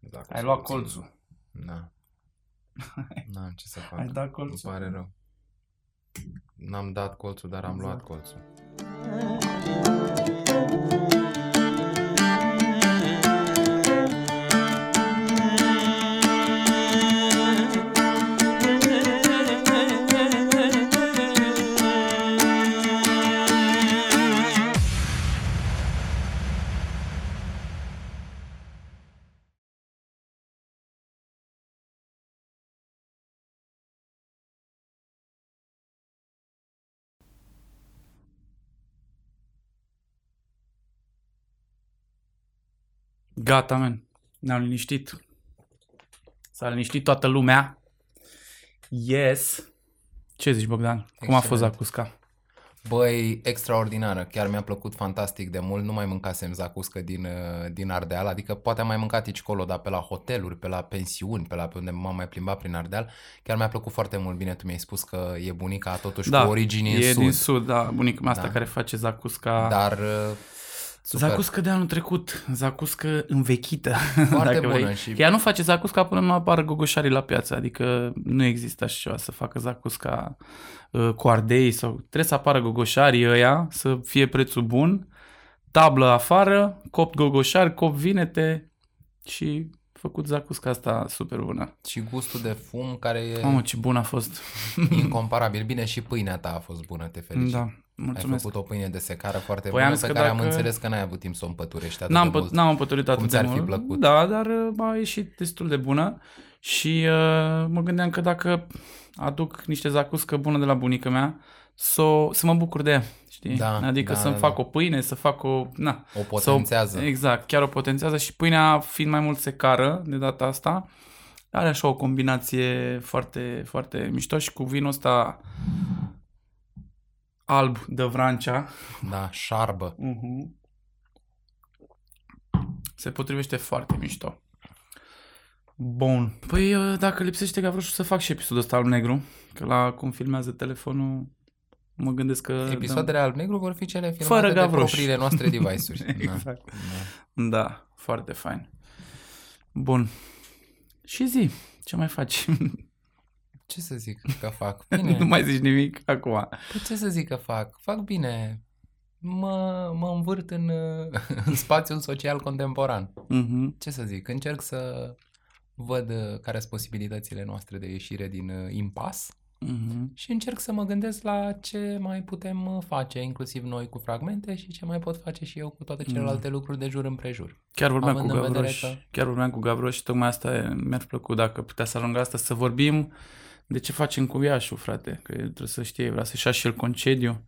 Zacu Ai luat puțin. colțul. Da. N-am ce să fac. Ai dat colțul. Îmi pare rău. N-am dat colțul, dar am Exact. luat colțul. Gata, men. Ne-am liniștit. S-a liniștit toată lumea. Yes. Ce zici, Bogdan? Cum a fost Excelent. Zacusca? Băi, extraordinară. Chiar mi-a plăcut fantastic de mult. Nu mai mâncasem zacuscă din, uh, din Ardeal, adică poate am mai mâncat aici colo, dar pe la hoteluri, pe la pensiuni, pe la pe unde m-am mai plimbat prin Ardeal. Chiar mi-a plăcut foarte mult. Bine, tu mi-ai spus că e bunica totuși cu origini în Da, e sud. din sud, da. Bunica mea asta Da. care face Zacusca. Dar uh, super. Zacuscă de anul trecut, zacuscă învechită. Foarte dacă bună vrei. și- Ea nu face zacusca până nu apară gogoșarii la piață, adică nu există așa ceva să facă zacusca uh, cu ardei sau trebuie să apară gogoșarii ăia, să fie prețul bun, tablă afară, copt gogoșari, copt vinete și făcut zacusca asta super bună. și gustul de fum care e Mamă, ce bun a fost. incomparabil. Bine, și pâinea ta a fost bună, te felicit. Da, Ai mulțumesc. făcut o pâine de secară foarte Păi am bună, zis pe că care am dacă- înțeles că n-ai avut timp să o împăturești atât N-am, de pă- mult. n-am împăturit atât de ți-ar fi mult. plăcut. Da, dar uh, a ieșit destul de bună și uh, mă gândeam că dacă aduc niște zacuscă bună de la bunica mea, să, să mă bucur de ea, știi? Da, adică da, să-mi da, fac da. o pâine, să fac o... Na, O potențează. Să o, exact, chiar o potențează și pâinea fiind mai mult secară de data asta, are așa o combinație foarte, foarte mișto și cu vinul ăsta alb de Vrancea, Da, șarbă. Uh-huh. Se potrivește foarte mișto. Bun. Păi uh, dacă lipsește Gavroșu să fac și episodul ăsta al negru, că la cum filmează telefonul mă gândesc că... Episoadele alb negru vor fi cele filmate Fără de Gavroș. propriile noastre device-uri. Exact. Da. Da. da, foarte fain. Bun. Și zi, ce mai faci? Ce să zic că fac? Bine. nu mai zici nimic acum. Păi ce să zic că fac? Fac bine. Mă, mă învârt în, uh, în spațiul social contemporan. Uh-huh. Ce să zic? Încerc să văd uh, care sunt posibilitățile noastre de ieșire din uh, impas Uh-huh. și încerc să mă gândesc la ce mai putem uh, face, inclusiv noi cu fragmente și ce mai pot face și eu cu toate celelalte lucruri de jur împrejur. Chiar vorbeam Având cu în vedere Gavroș, că- chiar vorbeam cu Gavroș și tocmai asta mi-ar plăcut dacă putea să ajungă asta să vorbim de ce facem cu Iașu, frate, că el trebuie să știe, vrea să-și ia și el concediu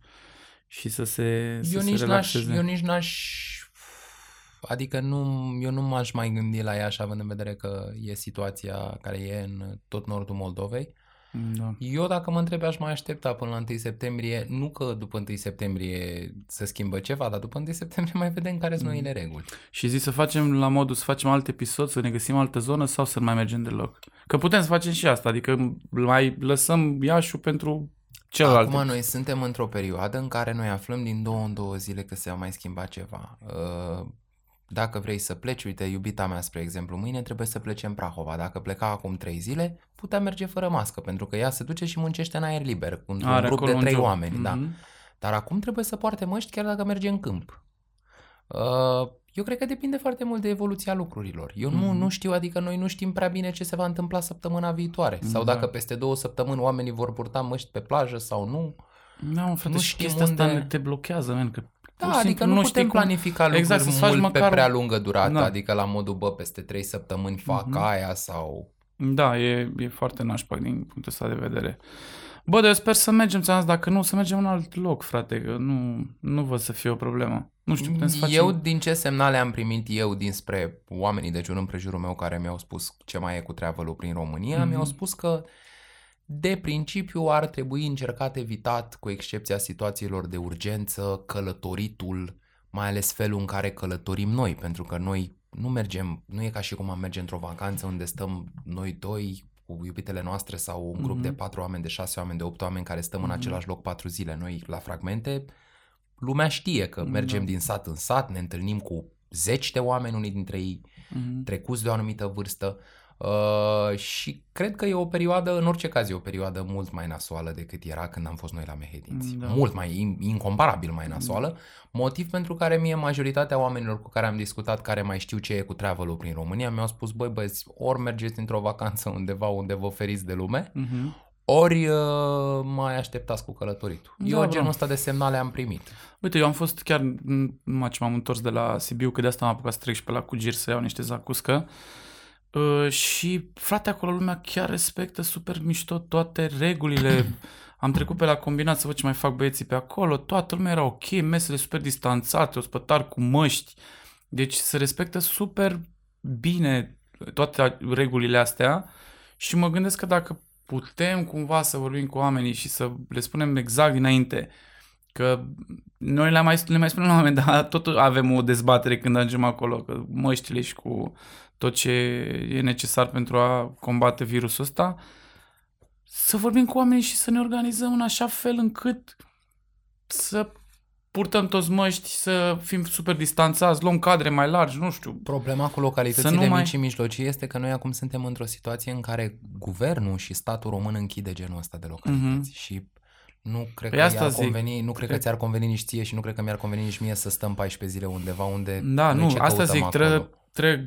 și să se, să Eu se nici, n-aș, relaxeze. eu nici n-aș... Adică nu, eu nu m-aș mai gândi la Iași, având în vedere că e situația care e în tot nordul Moldovei. Da. Eu, dacă mă întreb, aș mai aștepta până la 1 septembrie, nu că după 1 septembrie să schimbă ceva, dar după 1 septembrie mai vedem care sunt noile reguli. Și zi să facem la modul să facem alt episod, să ne găsim altă zonă sau să nu mai mergem deloc. Că putem să facem și asta, adică mai lăsăm Iașu pentru celălalt. Acum noi suntem într-o perioadă în care noi aflăm din două în două zile că se va mai schimba ceva. Uh, Dacă vrei să pleci, uite, iubita mea, spre exemplu, mâine trebuie să plece în Prahova. Dacă pleca acum trei zile, putea merge fără mască, pentru că ea se duce și muncește în aer liber, cu un Are grup de acolo un trei job. oameni. Da. Mhm. Dar acum trebuie să poarte măști chiar dacă merge în câmp. Uh, Eu cred că depinde foarte mult de evoluția lucrurilor. Eu nu, Mhm. nu știu, adică noi nu știm prea bine ce se va întâmpla săptămâna viitoare. Sau Da. dacă peste două săptămâni oamenii vor purta măști pe plajă sau nu. Da, mă, frate, Nu și știm chestia asta unde- ne te blochează, man, că Da, pur și adică simplu nu, putem știi cum- planifica lucruri Exact, să-ți faci mult măcar- pe prea lungă durată, Da. adică la modul, bă, peste trei săptămâni fac Mhm. aia sau... Da, e, e foarte nașpa din punctul ăsta de vedere. Bă, dar eu sper să mergem, ți-am zis, dacă nu, să mergem în alt loc, frate, că nu, nu văd să fie o problemă. Nu știu, putem să facem... Eu, din ce semnale am primit eu dinspre oamenii de jur împrejurul meu care mi-au spus ce mai e cu travel prin România, Mhm. mi-au spus că de principiu ar trebui încercat evitat, cu excepția situațiilor de urgență, călătoritul, mai ales felul în care călătorim noi, pentru că noi nu mergem, nu e ca și cum am merge într-o vacanță unde stăm noi doi cu iubitele noastre sau un grup Mhm. de patru oameni, de șase oameni, de opt oameni care stăm în Mhm. același loc patru zile. Noi la fragmente lumea știe că Da. mergem din sat în sat, ne întâlnim cu zeci de oameni, unii dintre ei Mhm. trecuți de o anumită vârstă uh, și cred că e o perioadă, în orice caz e o perioadă mult mai nasoală decât era când am fost noi la Mehedinți. Da. Mult mai, in- incomparabil mai nasoală, motiv pentru care mie majoritatea oamenilor cu care am discutat, care mai știu ce e cu travel prin România, mi-au spus, băi băieți, ori mergeți într-o vacanță undeva unde vă feriți de lume, Mhm. ori uh, mai așteptați cu călătoritul. Da, Eu bro. genul ăsta de semnale am primit. Uite, eu am fost chiar, m, numai ce m-am întors de la Sibiu, că de asta am apucat să trec și pe la Cugir să iau niște zacuscă. Uh, și, frate, acolo lumea chiar respectă super mișto toate regulile. Am trecut pe la combinat să văd ce mai fac băieții pe acolo. Toată lumea era ok, mesele super distanțate, ospătari cu măști. Deci se respectă super bine toate regulile astea și mă gândesc că dacă putem cumva să vorbim cu oamenii și să le spunem exact dinainte că noi le mai, le mai spunem la oameni, dar tot avem o dezbatere când ajungem acolo, că măștile și cu tot ce e necesar pentru a combate virusul ăsta, să vorbim cu oamenii și să ne organizăm în așa fel încât să purtăm toți măști, să fim super distanțați, luăm cadre mai largi, nu știu. Problema cu Să localitățile nu mai- mici și mijlocii este că noi acum suntem într-o situație în care guvernul și statul român închide genul ăsta de localități Mhm. și nu cred Păi că asta i-ar zic. conveni, nu cred că Cred- ți-ar conveni nici ție și nu cred că mi-ar conveni nici mie să stăm 14 zile undeva unde Da, noi nu, ce asta căutăm zic, acolo? trebuie, trebuie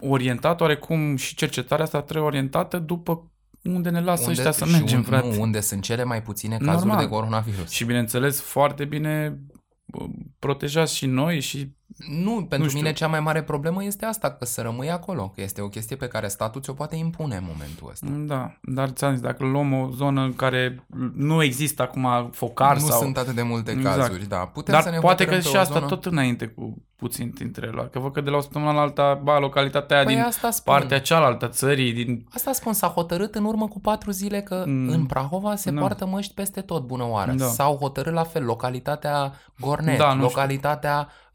orientat, oarecum și cercetarea asta trebuie orientată după unde ne lasă ăștia să și mergem, un- frate. Nu, unde sunt cele mai puține cazuri Normal. de coronavirus. Și bineînțeles, foarte bine bă, protejați și noi și Nu, pentru știu. mine cea mai mare problemă este asta, că să rămâi acolo, că este o chestie pe care statul ți-o poate impune în momentul ăsta. da, dar ți-am zis, dacă luăm o zonă în care nu există acum focar nu sau... sunt atât de multe Exact. cazuri, da. Putem să Dar ne poate că hotărâm pe și o asta zonă... tot înainte cu puțin dintre ele. Că văd că de la o săptămână la alta, ba, localitatea aia Păi din asta spun. partea cealaltă a țării, din... Asta spun, s-a hotărât în urmă cu patru zile că Mm. mm. în Prahova se Da. poartă măști peste tot, bună oară. Da. S-au hotărât la fel, localitatea Gornet, Da, nu știu.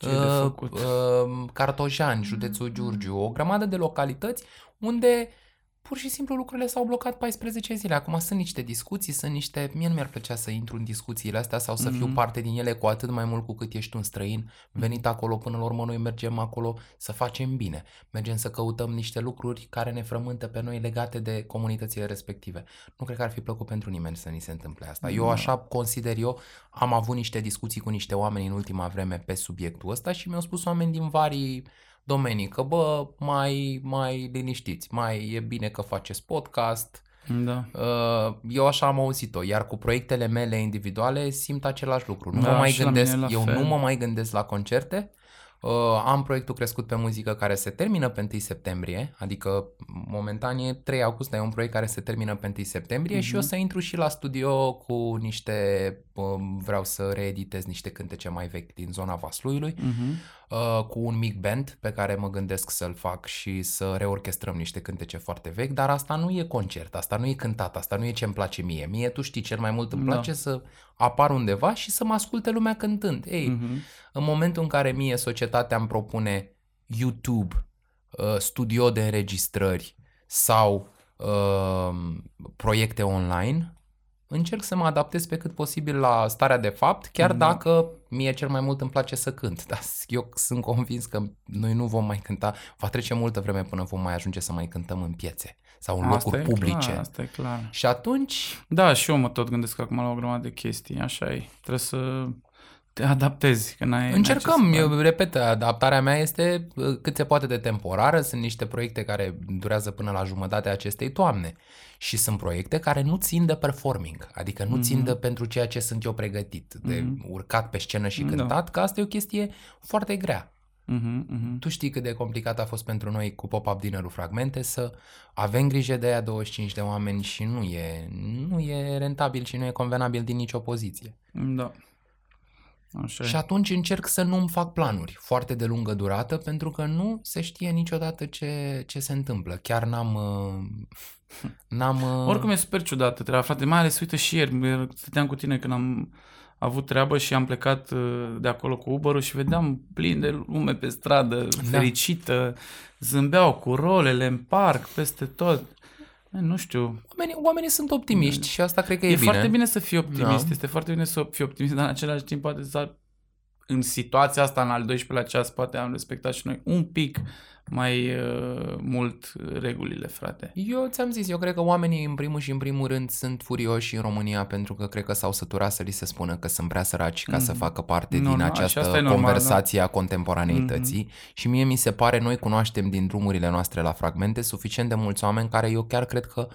Localitatea Ce de uh, făcut. uh, Cartojani, județul Giurgiu, o grămadă de localități unde pur și simplu lucrurile s-au blocat 14 zile. Acum sunt niște discuții, sunt niște... Mie nu mi-ar plăcea să intru în discuțiile astea sau să fiu Mhm. parte din ele cu atât mai mult cu cât ești un străin venit acolo. Până la urmă noi mergem acolo să facem bine. Mergem să căutăm niște lucruri care ne frământă pe noi legate de comunitățile respective. Nu cred că ar fi plăcut pentru nimeni să ni se întâmple asta. Eu Da. așa consider eu, am avut niște discuții cu niște oameni în ultima vreme pe subiectul ăsta și mi-au spus oameni din vari domenii că bă, mai, mai liniștiți, mai e bine că faceți podcast. Da. Uh, Eu așa am auzit-o, iar cu proiectele mele individuale simt același lucru. Nu Da, mă mai și la gândesc, mine la eu fel. nu mă mai gândesc la concerte. Uh, am proiectul Crescut pe muzică care se termină pe 1 septembrie, adică momentan e 3 august, dar e un proiect care se termină pe 1 septembrie și o Mhm. să intru și la studio cu niște, um, vreau să reeditez niște cântece mai vechi din zona Vasluiului, Mhm. Uh, cu un mic band pe care mă gândesc să-l fac și să reorchestrăm niște cântece foarte vechi, dar asta nu e concert, asta nu e cântat, asta nu e ce îmi place mie. Mie, tu știi, cel mai mult îmi Da. place să apar undeva și să mă asculte lumea cântând. Ei, Mhm. în momentul în care mie societatea îmi propune YouTube, uh, studio de înregistrări sau uh, proiecte online, încerc să mă adaptez pe cât posibil la starea de fapt, chiar Da. dacă mie cel mai mult îmi place să cânt. Dar eu sunt convins că noi nu vom mai cânta, va trece multă vreme până vom mai ajunge să mai cântăm în piețe sau în Asta locuri e publice. Clar, asta e clar. Și atunci Da, și eu mă tot gândesc acum la o grămadă de chestii, așa e. Trebuie să te adaptezi, că n-ai... Încercăm, n-ai ce să eu repet, adaptarea mea este uh, cât se poate de temporară, sunt niște proiecte care durează până la jumătatea acestei toamne și sunt proiecte care nu țin de performing, adică nu țin Mhm. de pentru ceea ce sunt eu pregătit, de Mhm. urcat pe scenă și Da. cântat, că asta e o chestie foarte grea. Mhm, mhm. Tu știi cât de complicat a fost pentru noi cu Pop-Up Dinner-ul Fragmente să avem grijă de aia 25 de oameni și nu e, nu e rentabil și nu e convenabil din nicio poziție. Da. Așa Și e. atunci încerc să nu-mi fac planuri foarte de lungă durată pentru că nu se știe niciodată ce, ce se întâmplă. Chiar n-am... uh, n-am uh, Oricum e super ciudată treaba, frate, mai ales, uite, și ieri, m- stăteam cu tine când am avut treabă și am plecat uh, de acolo cu uber și vedeam plin de lume pe stradă, fericită, zâmbeau cu rolele în parc, peste tot. E, Nu știu, oamenii, oamenii sunt optimiști și asta cred că e, e, bine. foarte bine să fii optimist, Da. este foarte bine să fii optimist, dar în același timp poate să în situația asta, în al 12-lea ceas, poate am respectat și noi un pic mai uh, mult regulile, frate. Eu ți-am zis, eu cred că oamenii în primul și în primul rând sunt furioși în România pentru că cred că s-au săturat să li se spună că sunt prea săraci ca mm. să facă parte Nu, din nu, această și asta e normal, conversație a contemporaneității și mie mi se pare, noi cunoaștem din drumurile noastre la fragmente suficient de mulți oameni care eu chiar cred că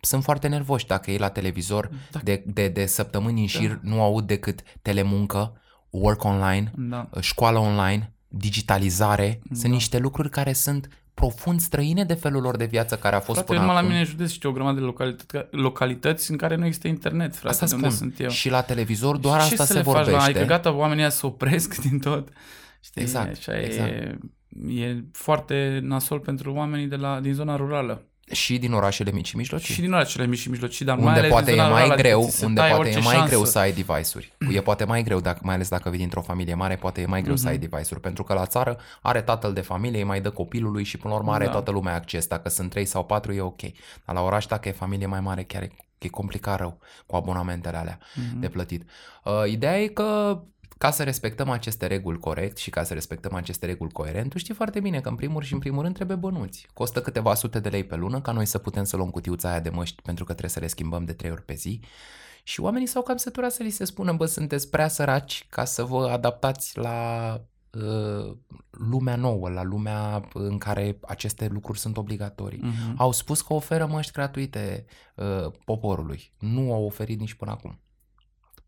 sunt foarte nervoși dacă ei la televizor Da. de, de, de săptămâni în șir nu aud decât telemuncă, work online, Da. școală online, digitalizare. Sunt Da. niște lucruri care sunt profund străine de felul lor de viață care a fost Frate, până numai la acum. mine în județ știu o grămadă de localități, localități în care nu există internet, frate, Asta de unde spun. sunt eu. Și la televizor doar ce asta să se le faci, vorbește. la, adică gata, oamenii ăia se opresc din tot. Știi, Exact, așa exact. E, e foarte nasol pentru oamenii de la, din zona rurală. Și din orașele mici și mijlocii. Și din orașele mici și mijlocii, dar mai unde ales poate din e zona mai rurală, greu, adică ți se unde taie poate e orice mai șansă. greu să ai device-uri. E poate mai greu, dacă, mai ales dacă vii dintr-o familie mare, poate e mai greu să ai Mhm. device-uri, pentru că la țară are tatăl de familie, îi mai dă copilului și până la urmă are Da. toată lumea acces. Dacă sunt 3 sau 4 e ok. Dar la oraș, dacă e familie mai mare, chiar e, e complicat rău cu abonamentele alea Mhm. de plătit. Uh, ideea e că ca să respectăm aceste reguli corect și ca să respectăm aceste reguli coerent, tu știi foarte bine că în primul și în primul rând trebuie bănuți. Costă câteva sute de lei pe lună ca noi să putem să luăm cutiuța aia de măști pentru că trebuie să le schimbăm de trei ori pe zi. Și oamenii s-au cam săturat să li se spună, bă, sunteți prea săraci ca să vă adaptați la uh, lumea nouă, la lumea în care aceste lucruri sunt obligatorii. Mhm. Au spus că oferă măști gratuite uh, poporului. Nu au oferit nici până acum.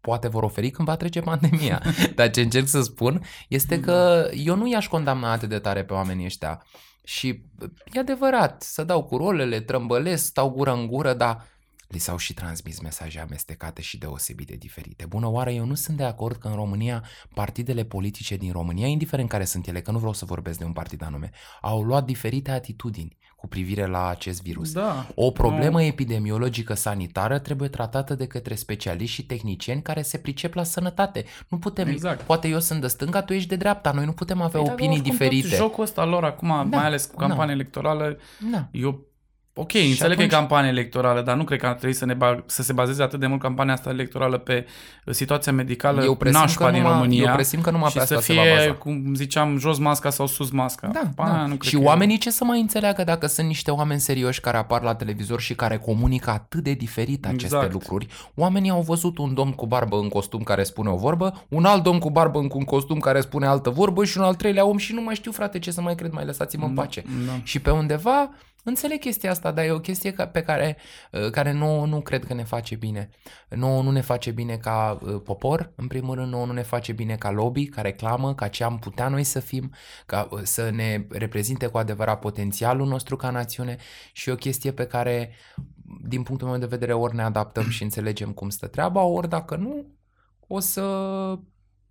Poate vor oferi când va trece pandemia. Dar ce încerc să spun este că eu nu i-aș condamna atât de tare pe oamenii ăștia. Și e adevărat, să dau cu rolele, trămbălesc, stau gură în gură, dar li s-au și transmis mesaje amestecate și deosebit de diferite. Bună oară, eu nu sunt de acord că în România partidele politice din România, indiferent care sunt ele, că nu vreau să vorbesc de un partid anume, au luat diferite atitudini cu privire la acest virus. Da. O problemă epidemiologică sanitară trebuie tratată de către specialiști și tehnicieni care se pricep la sănătate. Nu putem, Exact. poate eu sunt de stânga, tu ești de dreapta, noi nu putem avea Păi, dar opinii oricum diferite. Tot jocul ăsta lor acum, Da, mai ales cu da. campania electorală, Da. eu Ok, înțeleg că atunci- e campanie electorală, dar nu cred că ar trebui să, ne bag, să se bazeze atât de mult campania asta electorală pe uh, situația medicală Eu presimt nașpa că din numai- România. eu presimt că numai și pe să asta se va fie, baza. cum ziceam, jos masca sau sus masca. Da, Pa, da. Nu cred și că- oamenii ce să mai înțeleagă dacă sunt niște oameni serioși care apar la televizor și care comunică atât de diferit aceste Exact. lucruri? Oamenii au văzut un domn cu barbă în costum care spune o vorbă, un alt domn cu barbă în un costum care spune altă vorbă și un al treilea om și nu mai știu, frate, ce să mai cred, mai lăsați-mă în Da, pace. da. Și pe undeva înțeleg chestia asta, dar e o chestie ca- pe care, uh, care nu, nu cred că ne face bine. Nu, nu ne face bine ca uh, popor, în primul rând, nouă nu ne face bine ca lobby, ca reclamă, ca ce am putea noi să fim, ca uh, să ne reprezinte cu adevărat potențialul nostru ca națiune și e o chestie pe care, din punctul meu de vedere, ori ne adaptăm și înțelegem cum stă treaba, ori dacă nu, o să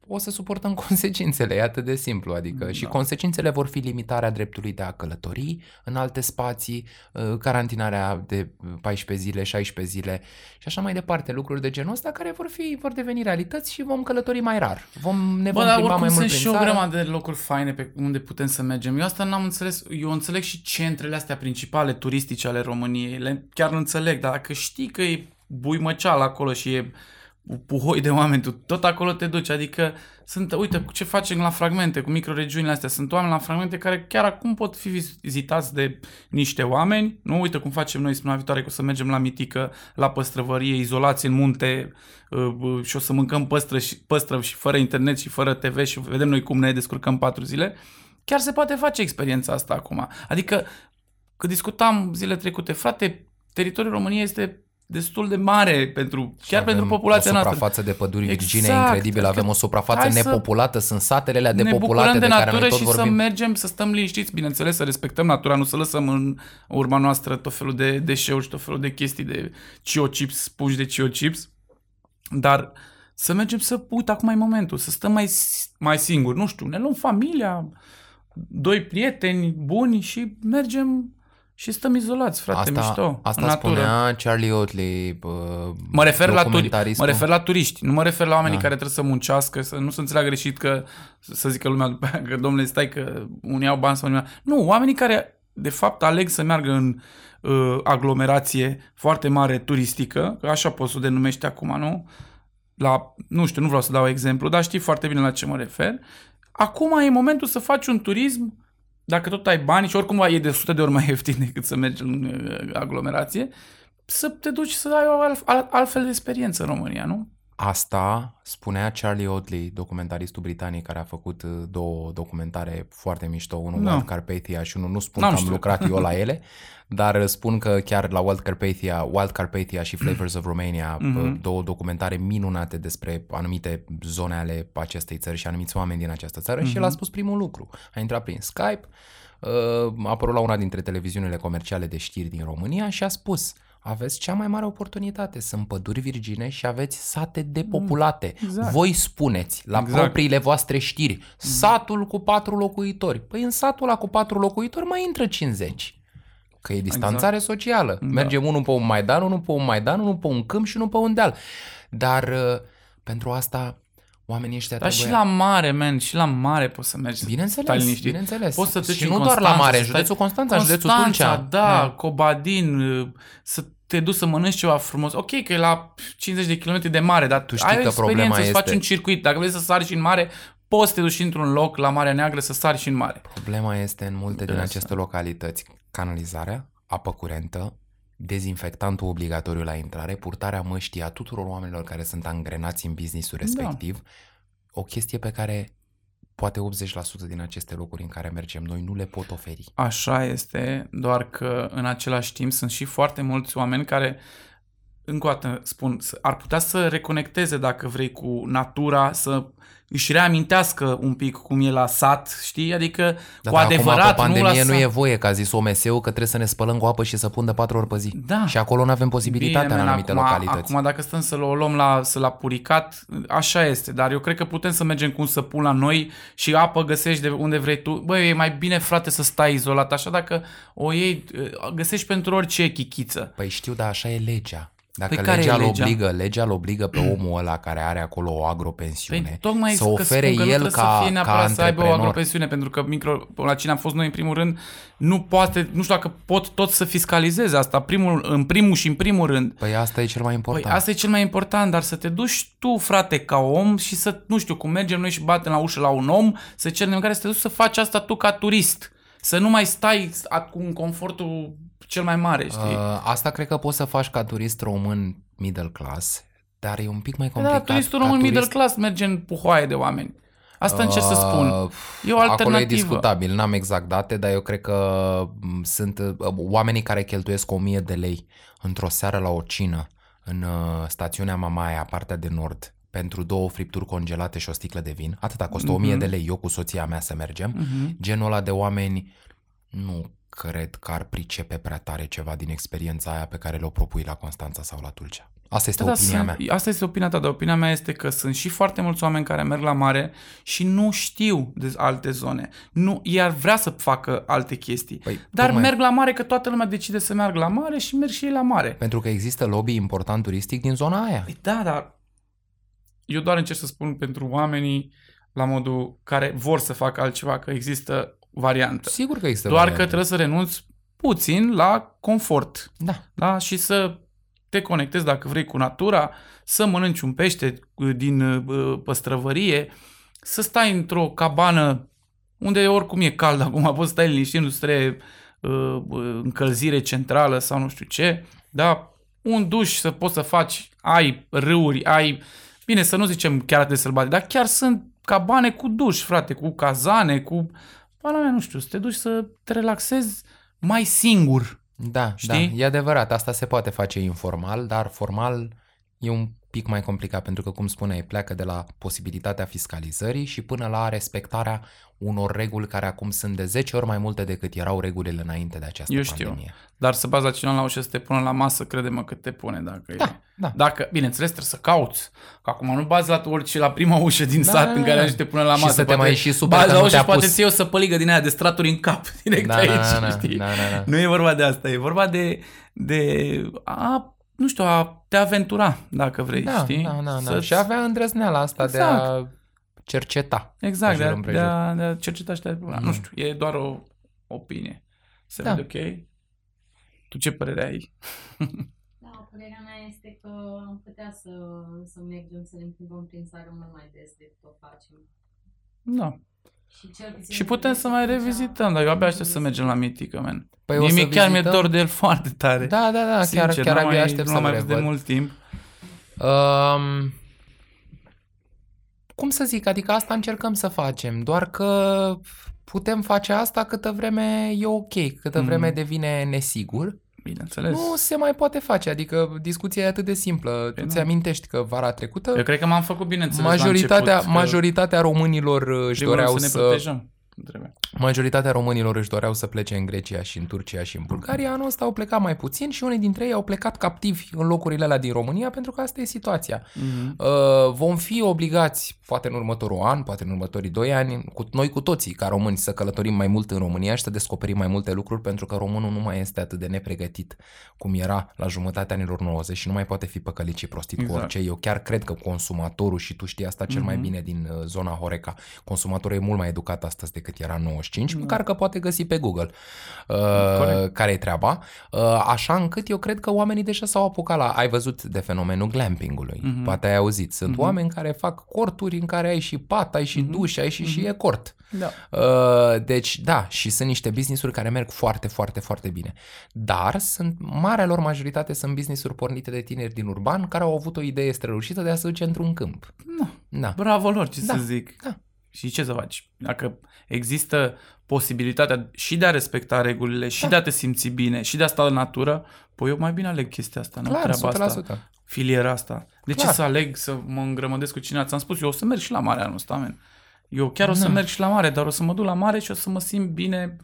o să suportăm consecințele, e atât de simplu, adică Da. și consecințele vor fi limitarea dreptului de a călători în alte spații, uh, carantinarea de 14 zile, 16 zile și așa mai departe, lucruri de genul ăsta care vor fi vor deveni realități și vom călători mai rar. Vom ne Bă, vom dar plimba oricum mai mult sunt prin și o țară. grămadă de locuri faine pe unde putem să mergem. Eu asta n-am înțeles. Eu înțeleg și centrele astea principale turistice ale României. Le, chiar înțeleg, dar dacă știi că e buimăceal acolo și e puhoi de oameni, tu tot acolo te duci. Adică sunt, uite, cu ce facem la fragmente, cu microregiunile astea. Sunt oameni la fragmente care chiar acum pot fi vizitați de niște oameni. Nu uite cum facem noi săptămâna viitoare, că o să mergem la mitică, la păstrăvărie, izolați în munte uh, uh, și o să mâncăm păstră și, păstră și fără internet și fără TV și vedem noi cum ne descurcăm patru zile. Chiar se poate face experiența asta acum. Adică, că discutam zile trecute, frate, teritoriul României este destul de mare pentru, Și chiar avem pentru populația o noastră. suprafață de păduri virgine Exact, incredibilă, avem adică o suprafață hai să nepopulată, sunt satele alea ne depopulate bucurăm de, de, care natură noi tot și vorbim. să mergem, să stăm liniștiți, bineînțeles, să respectăm natura, nu să lăsăm în urma noastră tot felul de deșeuri și tot felul de chestii de cio-chips, puși de cio-chips, dar să mergem să, uite, acum e momentul, să stăm mai, mai singuri, nu știu, ne luăm familia, doi prieteni buni și mergem și stăm izolați, frate, Asta, mișto, asta în natură. spunea Charlie Oatley, bă, Mă refer, la turi, mă documentaristul. refer la turiști, nu mă refer la oamenii Da. care trebuie să muncească, să nu se înțeleagă greșit că să zică lumea după aia că domnule stai că unii au bani sau unii au... Nu, oamenii care de fapt aleg să meargă în uh, aglomerație foarte mare turistică, că așa poți să o denumești acum, nu? la, nu știu, nu vreau să dau exemplu, dar știi foarte bine la ce mă refer. Acum e momentul să faci un turism, dacă tot ai bani și oricum e de 100 de ori mai ieftin decât să mergi în uh, aglomerație, să te duci să ai o alt, alt, altfel de experiență în România, nu? Asta spunea Charlie Oatley, documentaristul britanic care a făcut uh, două documentare foarte mișto, unul No. Wild Carpathia și unul nu spun N-am că am știut. lucrat eu la ele, dar spun că chiar la Wild Carpathia, Wild Carpathia și Flavors of Romania, Mhm. două documentare minunate despre anumite zone ale acestei țări și anumiți oameni din această țară Mhm. și el a spus primul lucru. A intrat prin Skype, uh, a apărut la una dintre televiziunile comerciale de știri din România și a spus aveți cea mai mare oportunitate, sunt păduri virgine și aveți sate depopulate. exact. Voi spuneți la Exact. propriile voastre știri, satul cu patru locuitori. Păi în satul ăla cu patru locuitori mai intră 50. Că e distanțare socială. Da. Mergem unul pe un maidan, unul pe un maidan, unul pe un câmp și unul pe un deal. Dar uh, pentru asta oamenii ăștia Dar și trebuie... la mare, man, și la mare poți să mergi. să Bineînțeles, stai liniștit. bineînțeles. Poți să treci și în nu doar la Constanța, mare, în să stai- județul Constanța, în județul Constanța, Tulcea. da, Cobadin, uh, să te duci să mănânci ceva frumos. Ok, că e la 50 de km de mare, dar Tu știi ai o că problema experiență, să faci este- un circuit. Dacă vrei să sari și în mare, poți să te duci într-un loc la Marea Neagră să sari și în mare. Problema este în multe din De aceste localități canalizarea, apă curentă, dezinfectantul obligatoriu la intrare, purtarea măștii a tuturor oamenilor care sunt angrenați în businessul Da. respectiv, o chestie pe care poate 80% din aceste locuri în care mergem noi nu le pot oferi. Așa este, doar că în același timp sunt și foarte mulți oameni care, încă o dată spun, s- ar putea să reconecteze, dacă vrei, cu natura, să își reamintească un pic cum e la sat, știi? Adică Dar cu acum, adevărat, pe pandemie, nu la nu, sat. e voie, că a zis OMS-ul că trebuie să ne spălăm cu apă și să pun de patru ori pe zi. Da. Și acolo nu avem posibilitatea Bine, în man, anumite acum, localități. Acum dacă stăm să o luăm la, să la puricat, așa este, dar eu cred că putem să mergem cu un săpun la noi și apă găsești de unde vrei tu. Băi, e mai bine, frate, să stai izolat, așa dacă o iei, găsești pentru orice chichiță. Păi știu, dar așa e legea. Dacă Păi care legea, e îl legea? obligă, legea îl obligă pe omul ăla care are acolo o agropensiune Păi, tocmai să că ofere spun că nu el trebuie ca, să fie ca neapărat să aibă o antreprenor. agropensiune, pentru că micro, la cine am fost noi în primul rând, nu poate, nu știu dacă pot tot să fiscalizeze asta, primul, în primul și în primul rând. Păi asta e cel mai important. Păi asta e cel mai important, dar să te duci tu, frate, ca om și să, nu știu, cum mergem noi și batem la ușă la un om, să cerem care să te duci să faci asta tu ca turist. Să nu mai stai cu confortul cel mai mare, știi? Uh, asta cred că poți să faci ca turist român middle class, dar e un pic mai da, complicat. turistul ca român middle turist- class merge în puhoaie de oameni. Asta încerc să Uh, spun. E o Acolo e alternativă. discutabil, n-am exact date, dar eu cred că m, sunt uh, oamenii care cheltuiesc 1000 de lei într-o seară la o cină în uh, stațiunea Mamaia, partea de nord, pentru două fripturi congelate și o sticlă de vin. Atâta costă Mhm. 1000 de lei, eu cu soția mea să mergem. Mhm. Genul ăla de oameni nu cred că ar pricepe prea tare ceva din experiența aia pe care le-o propui la Constanța sau la Tulcea. Asta este Da, opinia sunt, mea. Asta este opinia ta, dar opinia mea este că sunt și foarte mulți oameni care merg la mare și nu știu de alte zone. Nu, ei ar vrea să facă alte chestii. Păi, dar tocmai- merg la mare că toată lumea decide să meargă la mare și merg și ei la mare. Pentru că există lobby important turistic din zona aia. Păi da, dar eu doar încerc să spun pentru oamenii la modul care vor să facă altceva, că există variantă. Sigur că există Doar că variante. trebuie să renunți puțin la confort. Da. da? și să te conectezi dacă vrei cu natura, să mănânci un pește uh, din uh, păstrăvărie, să stai într-o cabană unde oricum e cald acum, poți să stai liniștit, nu trebuie uh, uh, încălzire centrală sau nu știu ce, da? Un duș să poți să faci, ai râuri, ai, bine să nu zicem chiar atât de sălbate, dar chiar sunt cabane cu duș, frate, cu cazane, cu, pana mea, nu știu, să te duci să te relaxezi mai singur. Da, Știi? da, e adevărat, asta se poate face informal, dar formal e un pic mai complicat pentru că, cum spuneai, pleacă de la posibilitatea fiscalizării și până la respectarea unor reguli care acum sunt de 10 ori mai multe decât erau regulile înainte de această Eu știu. pandemie. Dar să baza cineva la ușă să te pună la masă, crede-mă că te pune dacă e. Da, da. Dacă, bineînțeles, trebuie să cauți. Că acum nu bazi la orice, la prima ușă din Da, sat da, în care da. ajungi te pune la Și masă. să te poate mai și super bazi că la nu ușă te-a și poate pus- ți iei o săpăligă din aia de straturi în cap, direct Da, aici, da, da, știi? da, da, da. Nu e vorba de asta, e vorba de, de a, nu știu, a te aventura, dacă vrei, Da, știi? da, da, da. Să-ți- Și avea îndrăzneala asta de Exact. a cerceta. Exact, de jur a, împrejur. de, a, de a cerceta și de a, Mm. Nu știu, e doar o opinie. Se Da. vede ok? Tu ce părere ai? Da, Da, părerea mea este că am putea să, să mergem să ne plimbăm prin țară mult mai des decât o facem. Da. Și, cel puțin Și putem să mai revizităm, dar eu abia aștept să mergem la Mitică, man. Păi Mie o să mi- chiar mi-e vizităm? dor de el foarte tare. Da, da, da, chiar, Sincer, chiar n-am abia mai, aștept nu să am vă mai văzut de revăd. mult timp. Um, cum să zic, adică asta încercăm să facem, doar că putem face asta câtă vreme e ok, câtă Mhm. vreme devine nesigur. Bineînțeles. Nu se mai poate face, adică discuția e atât de simplă. Tu nu. ți-amintești că vara trecută Eu cred că m-am făcut bineînțeles majoritatea, la început, că majoritatea românilor își primul rând doreau să ne să, protejăm. Trebuie. majoritatea românilor își doreau să plece în Grecia și în Turcia și în Bulgaria. Anul ăsta au plecat mai puțin și unii dintre ei au plecat captivi în locurile alea din România pentru că asta e situația. Mhm. Uh, vom fi obligați, poate în următorul an, poate în următorii doi ani, cu, noi cu toții, ca români, să călătorim mai mult în România și să descoperim mai multe lucruri, pentru că românul nu mai este atât de nepregătit cum era la jumătatea anilor 90 și nu mai poate fi păcălit și prostit Exact. cu orice. Eu chiar cred că consumatorul, și tu știi asta cel mai Mhm. bine din uh, zona Horeca, consumatorul e mult mai educat astăzi decât era în 95, Da. măcar că poate găsi pe Google uh, Corect. care e treaba, uh, așa încât eu cred că oamenii deja s-au apucat la... Ai văzut de fenomenul glampingului, Mhm. poate ai auzit. Sunt Mhm. oameni care fac corturi în care ai și pat, ai și Mhm. duș, ai și, și Mhm. e cort. Da. Uh, deci, da, și sunt niște business-uri care merg foarte, foarte, foarte bine. Dar sunt, marea lor majoritate sunt business-uri pornite de tineri din urban care au avut o idee strălucită de a se duce într-un câmp. Da. Da. Bravo lor, ce Da, să zic. da. Și ce să faci? Dacă există posibilitatea și de a respecta regulile, și Da. de a te simți bine, și de a sta în natură, păi eu mai bine aleg chestia asta, nu Clar, treaba 100%. asta, filiera asta. De ce Clar. să aleg să mă îngrămădesc cu cineva? Ți-am spus, eu o să merg și la mare anul ăsta, man. Eu chiar o să Da. merg și la mare, dar o să mă duc la mare și o să mă simt bine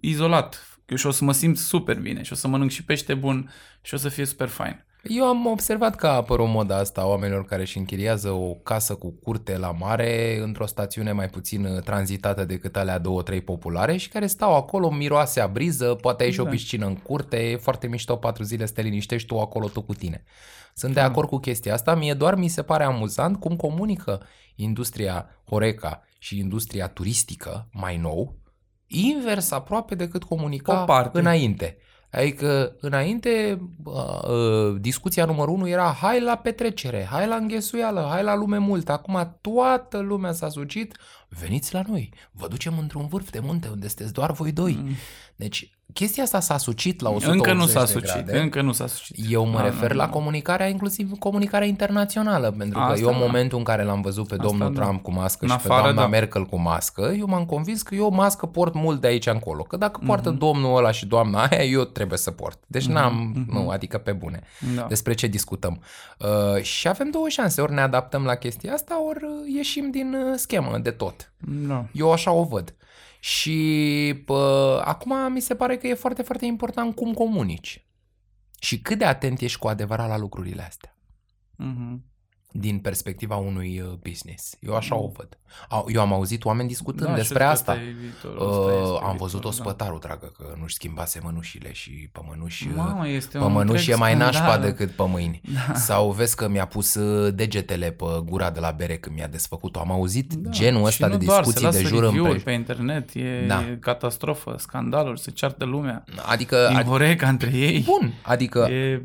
izolat. Eu și o să mă simt super bine și o să mănânc și pește bun și o să fie super fain. Eu am observat că a apărut moda asta a oamenilor care își închiriază o casă cu curte la mare într-o stațiune mai puțin uh, tranzitată decât alea două, trei populare și care stau acolo, miroase a briză, poate ai și o Da. piscină în curte, e foarte mișto, patru zile să te liniștești tu acolo, tu cu tine. Sunt de Da. acord cu chestia asta, mie doar mi se pare amuzant cum comunică industria Horeca și industria turistică mai nou, invers aproape decât comunica O parte. înainte. Adică înainte uh, uh, discuția numărul unu era hai la petrecere, hai la înghesuială, hai la lume mult. Acum toată lumea s-a sucit, veniți la noi, vă ducem într-un vârf de munte unde sunteți doar voi doi. Mm. Deci chestia asta s-a sucit la 180 Încă nu s-a de sucit, grade. încă nu s-a sucit. Eu mă Da, refer da, la da. comunicarea, inclusiv comunicarea internațională, pentru că Asta eu în da. momentul în care l-am văzut pe Asta domnul da. Trump cu mască În și pe afară, doamna da. Merkel cu mască, eu m-am convins că eu mască port mult de aici încolo, că dacă poartă Mhm. domnul ăla și doamna aia, eu trebuie să port. Deci Mhm, n-am, mhm. nu, adică pe bune. Da. Despre ce discutăm. Uh, și avem două șanse, ori ne adaptăm la chestia asta, ori uh, ieșim din uh, schemă de tot. Da. Eu așa o văd. Și pă, acum mi se pare că e foarte, foarte important cum comunici. Și cât de atent ești cu adevărat la lucrurile astea. Mhm. Din perspectiva unui uh, business. Eu așa o văd. Au- Eu am auzit oameni discutând Da, și despre ăsta asta. e viitorul, ăsta Uh, este am văzut-o viitorul, da. spătarul, dragă, că nu-și schimbase mănușile și pe mănuși... uh, Mamă, este un pe mănuși întreg e mai nașpa scandal. decât pe mâini. Da. Sau vezi că mi-a pus uh, degetele pe gura de la bere când mi-a desfăcut-o. Am auzit Da. genul Și ăsta de nu doar, se discuții de lasă jur review-uri împrejur. pe internet, e, Da. e catastrofă, scandaluri, se ceartă lumea. Adică, Din ad- Horeca între ei. bun, adică E,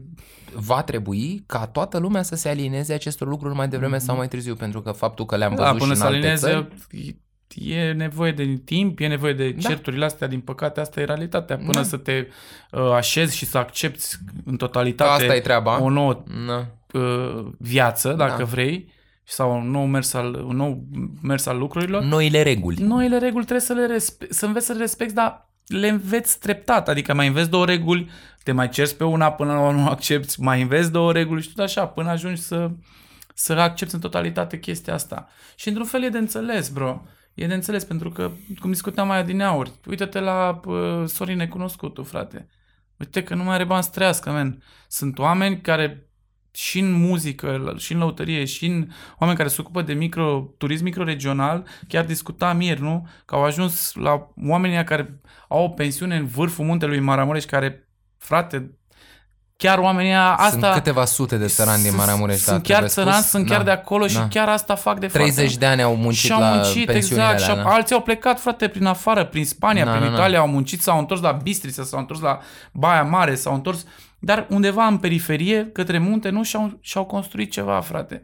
va trebui ca toată lumea să se alieneze acestor lucruri mai devreme sau mai târziu, pentru că faptul că le-am da, văzut până și să în alte alineze, țări... e nevoie de timp, e nevoie de Da. certurile astea, din păcate, asta e realitatea. Până Da. să te uh, așezi și să accepti în Că totalitate asta e treaba. o nouă Na. uh, viață, dacă Da. vrei, sau un nou mers al, un nou mers al lucrurilor, Noile reguli. noile reguli trebuie să le respe- să înveți să le respecti, dar le înveți treptat, adică mai înveți două reguli, te mai cerți pe una până la urmă nu accepti, mai înveți două reguli și tot așa, până ajungi să, să accepti în totalitate chestia asta. Și într-un fel e de înțeles, bro. E de înțeles, pentru că, cum discuteam mai adineauri, uite-te la uh, Sorin Necunoscutul, frate. Uite că nu mai are bani să trăiască, man. Sunt oameni care și în muzică, și în lăutărie, și în oameni care se ocupă de micro, turism microregional, chiar discutam ieri, nu? Că au ajuns la oamenii ăia care au o pensiune în vârful muntelui Maramureș, care, frate, chiar oamenii ăia, asta... Sunt câteva sute de țărani din sunt- Maramureș. dar Sunt chiar trebuie țărani, spus. sunt chiar Da. de acolo și Da. chiar asta fac de 30 frate. de ani au muncit și au la muncit, pensiunile exact, și alea, au- da. alții au plecat, frate, prin afară, prin Spania, Da, prin da, da. Italia, au muncit, s-au întors la Bistrița, s-au întors la Baia Mare, s-au întors dar undeva în periferie, către munte, nu și-au, și-au construit ceva, frate.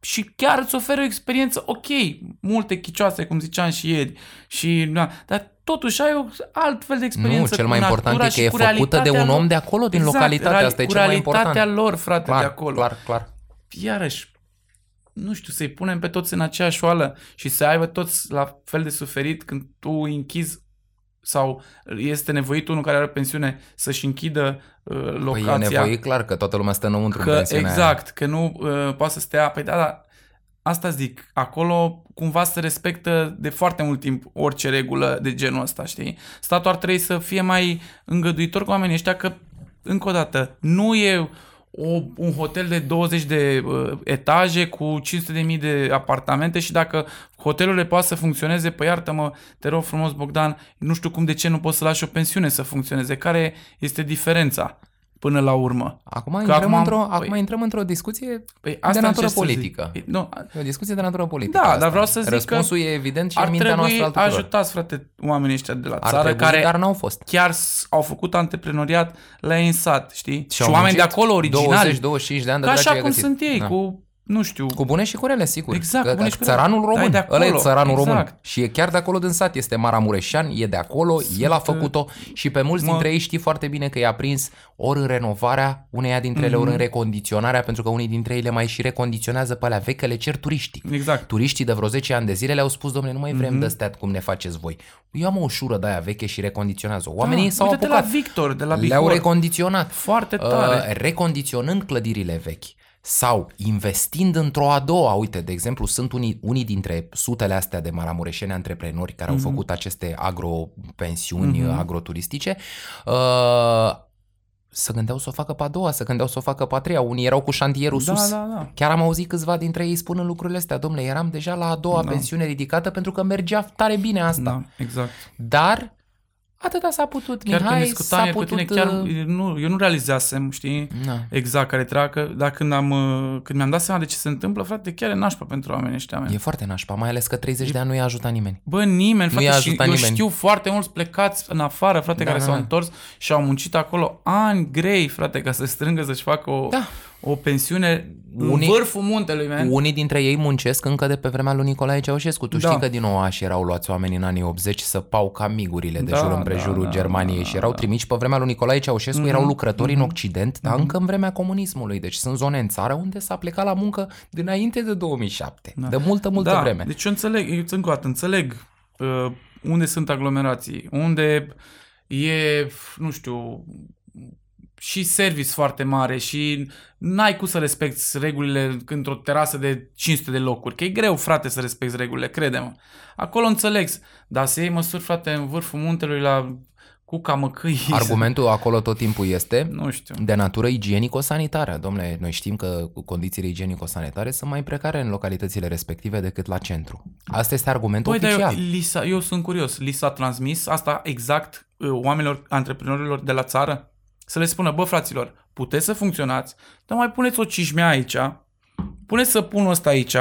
Și chiar îți oferă o experiență, ok, multe chicioase, cum ziceam și ieri, și, na, dar totuși ai o alt fel de experiență Nu, cel cu mai important natura e că și e cu făcută de un realitatea om lor. de acolo, din Exact, localitate. real- Asta e cu cel mai realitatea important. lor, frate, clar, de acolo. Clar, clar. Iarăși, nu știu, să-i punem pe toți în aceeași oală și să aibă toți la fel de suferit când tu îi închizi sau este nevoit unul care are pensiune să-și închidă uh, Păi locația. e nevoie, clar, că toată lumea stă înăuntru în că, pensiunea aia. exact, că nu uh, poate să stea. Păi da, da, asta zic, acolo cumva se respectă de foarte mult timp orice regulă de genul ăsta, știi? Statul ar trebui să fie mai îngăduitor cu oamenii ăștia că, încă o dată, nu e o, un hotel de 20 de uh, etaje cu 500.000 de apartamente și dacă hotelurile poate să funcționeze, păi iartă-mă, te rog frumos Bogdan, nu știu cum de ce nu poți să lași o pensiune să funcționeze. Care este diferența până la urmă? Acum Că intrăm, acum- într-o, păi- acum intrăm într-o discuție Păi de asta natură încerc să politică. Zic. Nu, E o discuție de natură politică. Da, asta. dar vreau să zic că Răspunsul e evident și ar în mintea trebui noastră al tuturor. ajutați, frate, oamenii ăștia de la Ar țară trebui, care dar n-au fost. chiar s- au făcut antreprenoriat la ei în sat, știi? Și, au oameni de muncit acolo originali, 20-25 de ani de ca dracu așa i-a cum găsit. sunt ei, Da. cu, nu știu, Cu bune și cu rele, sigur. Exact, Că, cu bune că și cu rele. țăranul Da, e român. de Ăla e acolo, țăranul român. exact. Și e chiar de acolo din sat. Este Maramureșan, e de acolo, el a făcut-o și pe mulți Mă- dintre ei știi foarte bine că i-a prins ori în renovarea, uneia dintre ele Mhm. ori în recondiționarea, pentru că unii dintre ei le mai și recondiționează pe alea vechi, că le cer turiștii. exact. Turiștii de vreo 10 ani de zile le-au spus, domnule, nu mai vrem Mhm. de astea cum ne faceți voi. Eu am o ușură de aia veche și recondiționează. Oamenii da, s-au uite-te apucat. la Victor, de la Le-au Bihor. recondiționat. Foarte tare. Uh, recondiționând clădirile vechi sau investind într-o a doua. Uite, de exemplu, sunt unii, unii dintre sutele astea de maramureșeni antreprenori care Mhm. au făcut aceste agropensiuni Mhm. agroturistice. Uh, să gândeau să o facă pe a doua, să gândeau să o facă pe a treia. Unii erau cu șantierul da, sus. da, da. Chiar am auzit câțiva dintre ei spunând lucrurile astea. Domnule, eram deja la a doua Da. pensiune ridicată pentru că mergea tare bine asta. Da, exact. Dar atâta s-a putut. Chiar Mihai, când discutam s-a ieri cu putut... tine, chiar uh, nu, eu nu realizasem, știi, Na. exact care treacă, dar când, am, uh, când mi-am dat seama de ce se întâmplă, frate, chiar e nașpa pentru oamenii ăștia. man. E foarte nașpa, mai ales că 30 de ani nu i-a ajutat nimeni. Bă, nimeni, Nu i-a frate, și ajutat eu nimeni. știu foarte mulți plecați în afară, frate, Da, care da, s-au da. întors și au muncit acolo ani grei, frate, ca să strângă să-și facă o, Da. O pensiune Unii- în vârful muntelui, man. Unii dintre ei muncesc încă de pe vremea lui Nicolae Ceaușescu. Tu Da. știi că din Oaș erau luați oameni în anii 80 să pau ca migurile de Da, jur da, împrejurul da, Germaniei da, și erau da. trimiși pe vremea lui Nicolae Ceaușescu, Mhm, erau lucrători în mhm. Occident, dar încă în vremea comunismului. Deci sunt zone în țară unde s-a plecat la muncă dinainte de 2007. Da. De multă, multă da, vreme. Deci eu înțeleg, eu încă o dată, înțeleg uh, unde sunt aglomerații, unde e, nu știu, și service foarte mare și n-ai cum să respecti regulile într-o terasă de 500 de locuri. Că e greu, frate, să respecti regulile, crede-mă. Acolo înțeleg, dar să iei măsuri, frate, în vârful muntelui la cuca măcâi. Argumentul acolo tot timpul este Nu știu. de natură igienico-sanitară. Domnule, noi știm că condițiile igienico-sanitare sunt mai precare în localitățile respective decât la centru. Asta este argumentul Păi, dar oficial. eu, li s-a, eu sunt curios. Li s-a transmis asta exact uh, oamenilor, antreprenorilor de la țară? Să le spună, bă, fraților, puteți să funcționați, dar mai puneți o cișmea aici, puneți să pun ăsta aici,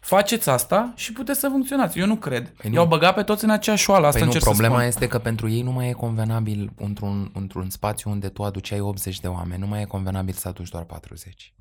faceți asta și puteți să funcționați. Eu nu cred. Păi Păi nu. I-au băgat pe toți în aceeași șoală, asta Păi nu, încerc problema să spun. este că pentru ei nu mai e convenabil într-un, într-un spațiu unde tu aduceai 80 de oameni, nu mai e convenabil să aduci doar 40.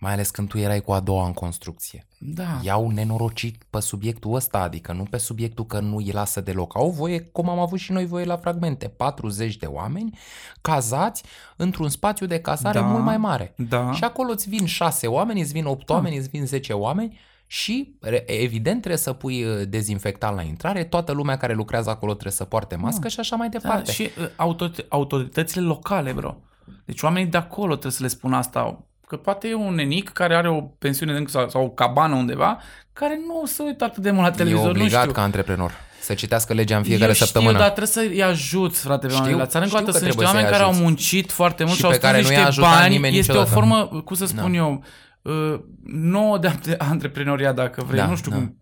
Mai ales când tu erai cu a doua în construcție. Da. I-au nenorocit pe subiectul ăsta, adică nu pe subiectul că nu îi lasă deloc. Au voie, cum am avut și noi voie la fragmente, 40 de oameni cazați într-un spațiu de cazare Da. mult mai mare. Da. Și acolo îți vin 6 oameni, îți vin 8 Da. oameni, îți vin 10 oameni și re- evident trebuie să pui uh, dezinfectant la intrare, toată lumea care lucrează acolo trebuie să poarte mască și așa mai Da, departe. și uh, autor- autoritățile locale, bro. Deci oamenii de acolo trebuie să le spună asta. Că poate e un nenic care are o pensiune de încă sau, sau o cabană undeva, care nu se uită atât de mult la e televizor, nu obligat știu. ca antreprenor să citească legea în fiecare eu săptămână. Știu, dar trebuie să-i ajuți, frate, pe Știu, oamenii la țară. Încă o știu dată că sunt niște trebuie oameni să-i care au ajuți. muncit foarte mult Și și, au pe strâns care nu i-a niște ajutat bani. nimeni este niciodată. o formă, cum să spun Da. eu, uh, nouă de antreprenoriat, dacă vrei, Da, nu știu da. cum.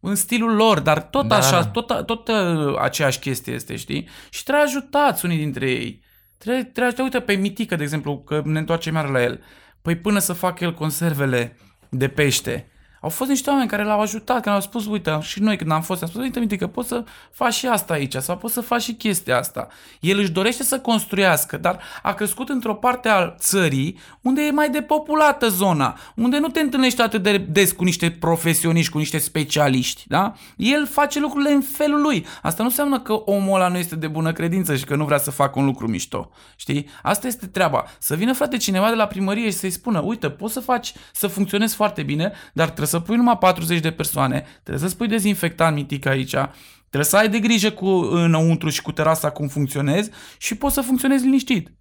În stilul lor, dar tot Da, așa, da, da. tot, tot uh, aceeași chestie este, știi? Și trebuie ajutați unii dintre ei. Trebuie, trebuie ajutat, uite, pe Mitică, de exemplu, că ne întoarcem iar la el. Păi până să facă el conservele de pește, Au fost niște oameni care l-au ajutat, care au spus, uite, și noi când am fost, am spus, uite, uite, că poți să faci și asta aici, sau poți să faci și chestia asta. El își dorește să construiască, dar a crescut într-o parte a țării unde e mai depopulată zona, unde nu te întâlnești atât de des cu niște profesioniști, cu niște specialiști, da? El face lucrurile în felul lui. Asta nu înseamnă că omul ăla nu este de bună credință și că nu vrea să facă un lucru mișto. Știi? Asta este treaba. Să vină, frate, cineva de la primărie și să-i spună, uite, poți să faci, să funcționezi foarte bine, dar trebuie să pui numai 40 de persoane, trebuie să spui dezinfectant mitic aici, trebuie să ai de grijă cu înăuntru și cu terasa cum funcționezi și poți să funcționezi liniștit.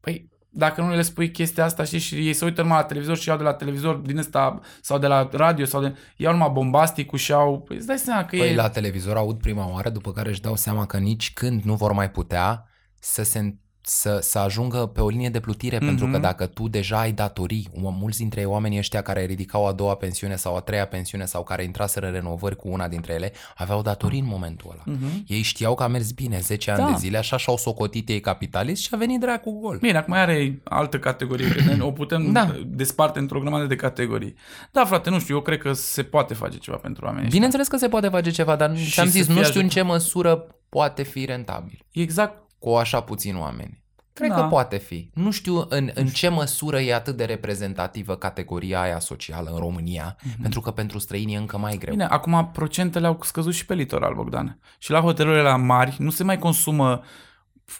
Păi, dacă nu le spui chestia asta, știi, și ei se uită numai la televizor și iau de la televizor din ăsta sau de la radio sau de... iau numai bombasticul și au... Păi îți dai seama că Păi e... la televizor aud prima oară, după care își dau seama că nici când nu vor mai putea să se să, să ajungă pe o linie de plutire, mm-hmm. pentru că Mhm. dacă tu deja ai datorii, o- mulți dintre oamenii ăștia care ridicau a doua pensiune sau a treia pensiune sau care intraseră în renovări cu una dintre ele, aveau datorii în momentul ăla. Mhm. Ei știau că a mers bine 10 ani Da. de zile, așa și-au socotit ei capitalist și a venit dracu gol. Bine, acum are altă categorie, că ne- o putem Da. da. desparte într-o grămadă de categorii. Da, frate, nu știu, eu cred că se poate face ceva pentru oamenii ăștia. Bineînțeles că se poate face ceva, dar Și ți-am să zis, fie nu știu în ajutat. ce măsură poate fi rentabil Exact. Cu așa puțini oameni. Cred Da. că poate fi. Nu știu în, în ce măsură e atât de reprezentativă categoria aia socială în România, Mhm. pentru că pentru străini e încă mai greu. Bine, acum procentele au scăzut și pe litoral, Bogdan. Și la hotelurile la mari nu se mai consumă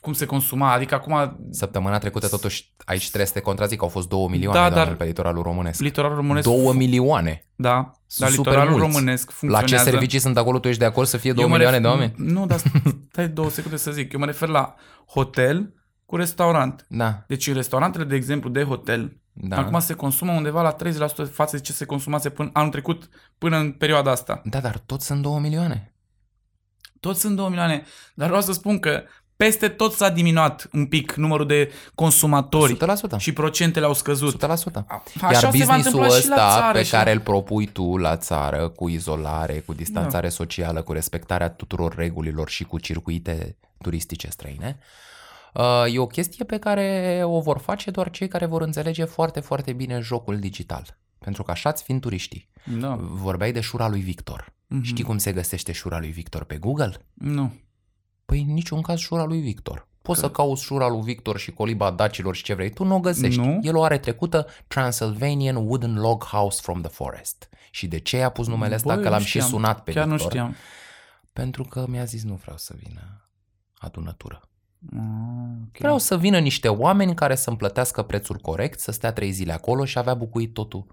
cum se consuma, adică acum Săptămâna trecută totuși aici trebuie să te contrazic, au fost 2 milioane Da, da, dar- pe litoralul românesc. litoralul românesc... 2 milioane. Da, Sunt dar super litoralul mulți. românesc La funcționează... ce servicii sunt acolo? Tu ești de acord să fie 2 Eu mă milioane ref- de oameni? Nu, dar stai două secunde să zic. Eu mă refer la hotel cu restaurant. Da, Deci în restaurantele, de exemplu, de hotel, da. da. acum se consumă undeva la 30% față de ce se consumase până anul trecut, până în perioada asta. Da, dar tot sunt 2 milioane. Toți sunt 2 milioane, dar vreau să spun că peste tot s-a diminuat un pic numărul de consumatori 100%. și procentele au scăzut. 100%. Așa Iar se va businessul întâmpla și la ăsta țară pe și care la... îl propui tu la țară, cu izolare, cu distanțare socială, cu respectarea tuturor regulilor și cu circuite turistice străine, uh, e o chestie pe care o vor face doar cei care vor înțelege foarte, foarte bine jocul digital. Pentru că așa fiind turiștii. Da. Vorbeai de șura lui Victor. Mhm. Știi cum se găsește șura lui Victor pe Google? Nu. Păi în niciun caz șura lui Victor. Poți Că- să cauți șura lui Victor și coliba dacilor și ce vrei. Tu nu o găsești. Nu. El o are trecută Transylvanian Wooden Log House from the Forest. Și de ce i-a pus numele ăsta? Băi, Că nu l-am și știam. sunat pe Chiar Victor. nu știam. Pentru că mi-a zis nu vreau să vină adunătură. Ah, ok. Vreau să vină niște oameni care să-mi plătească prețul corect, să stea trei zile acolo și avea bucuit totul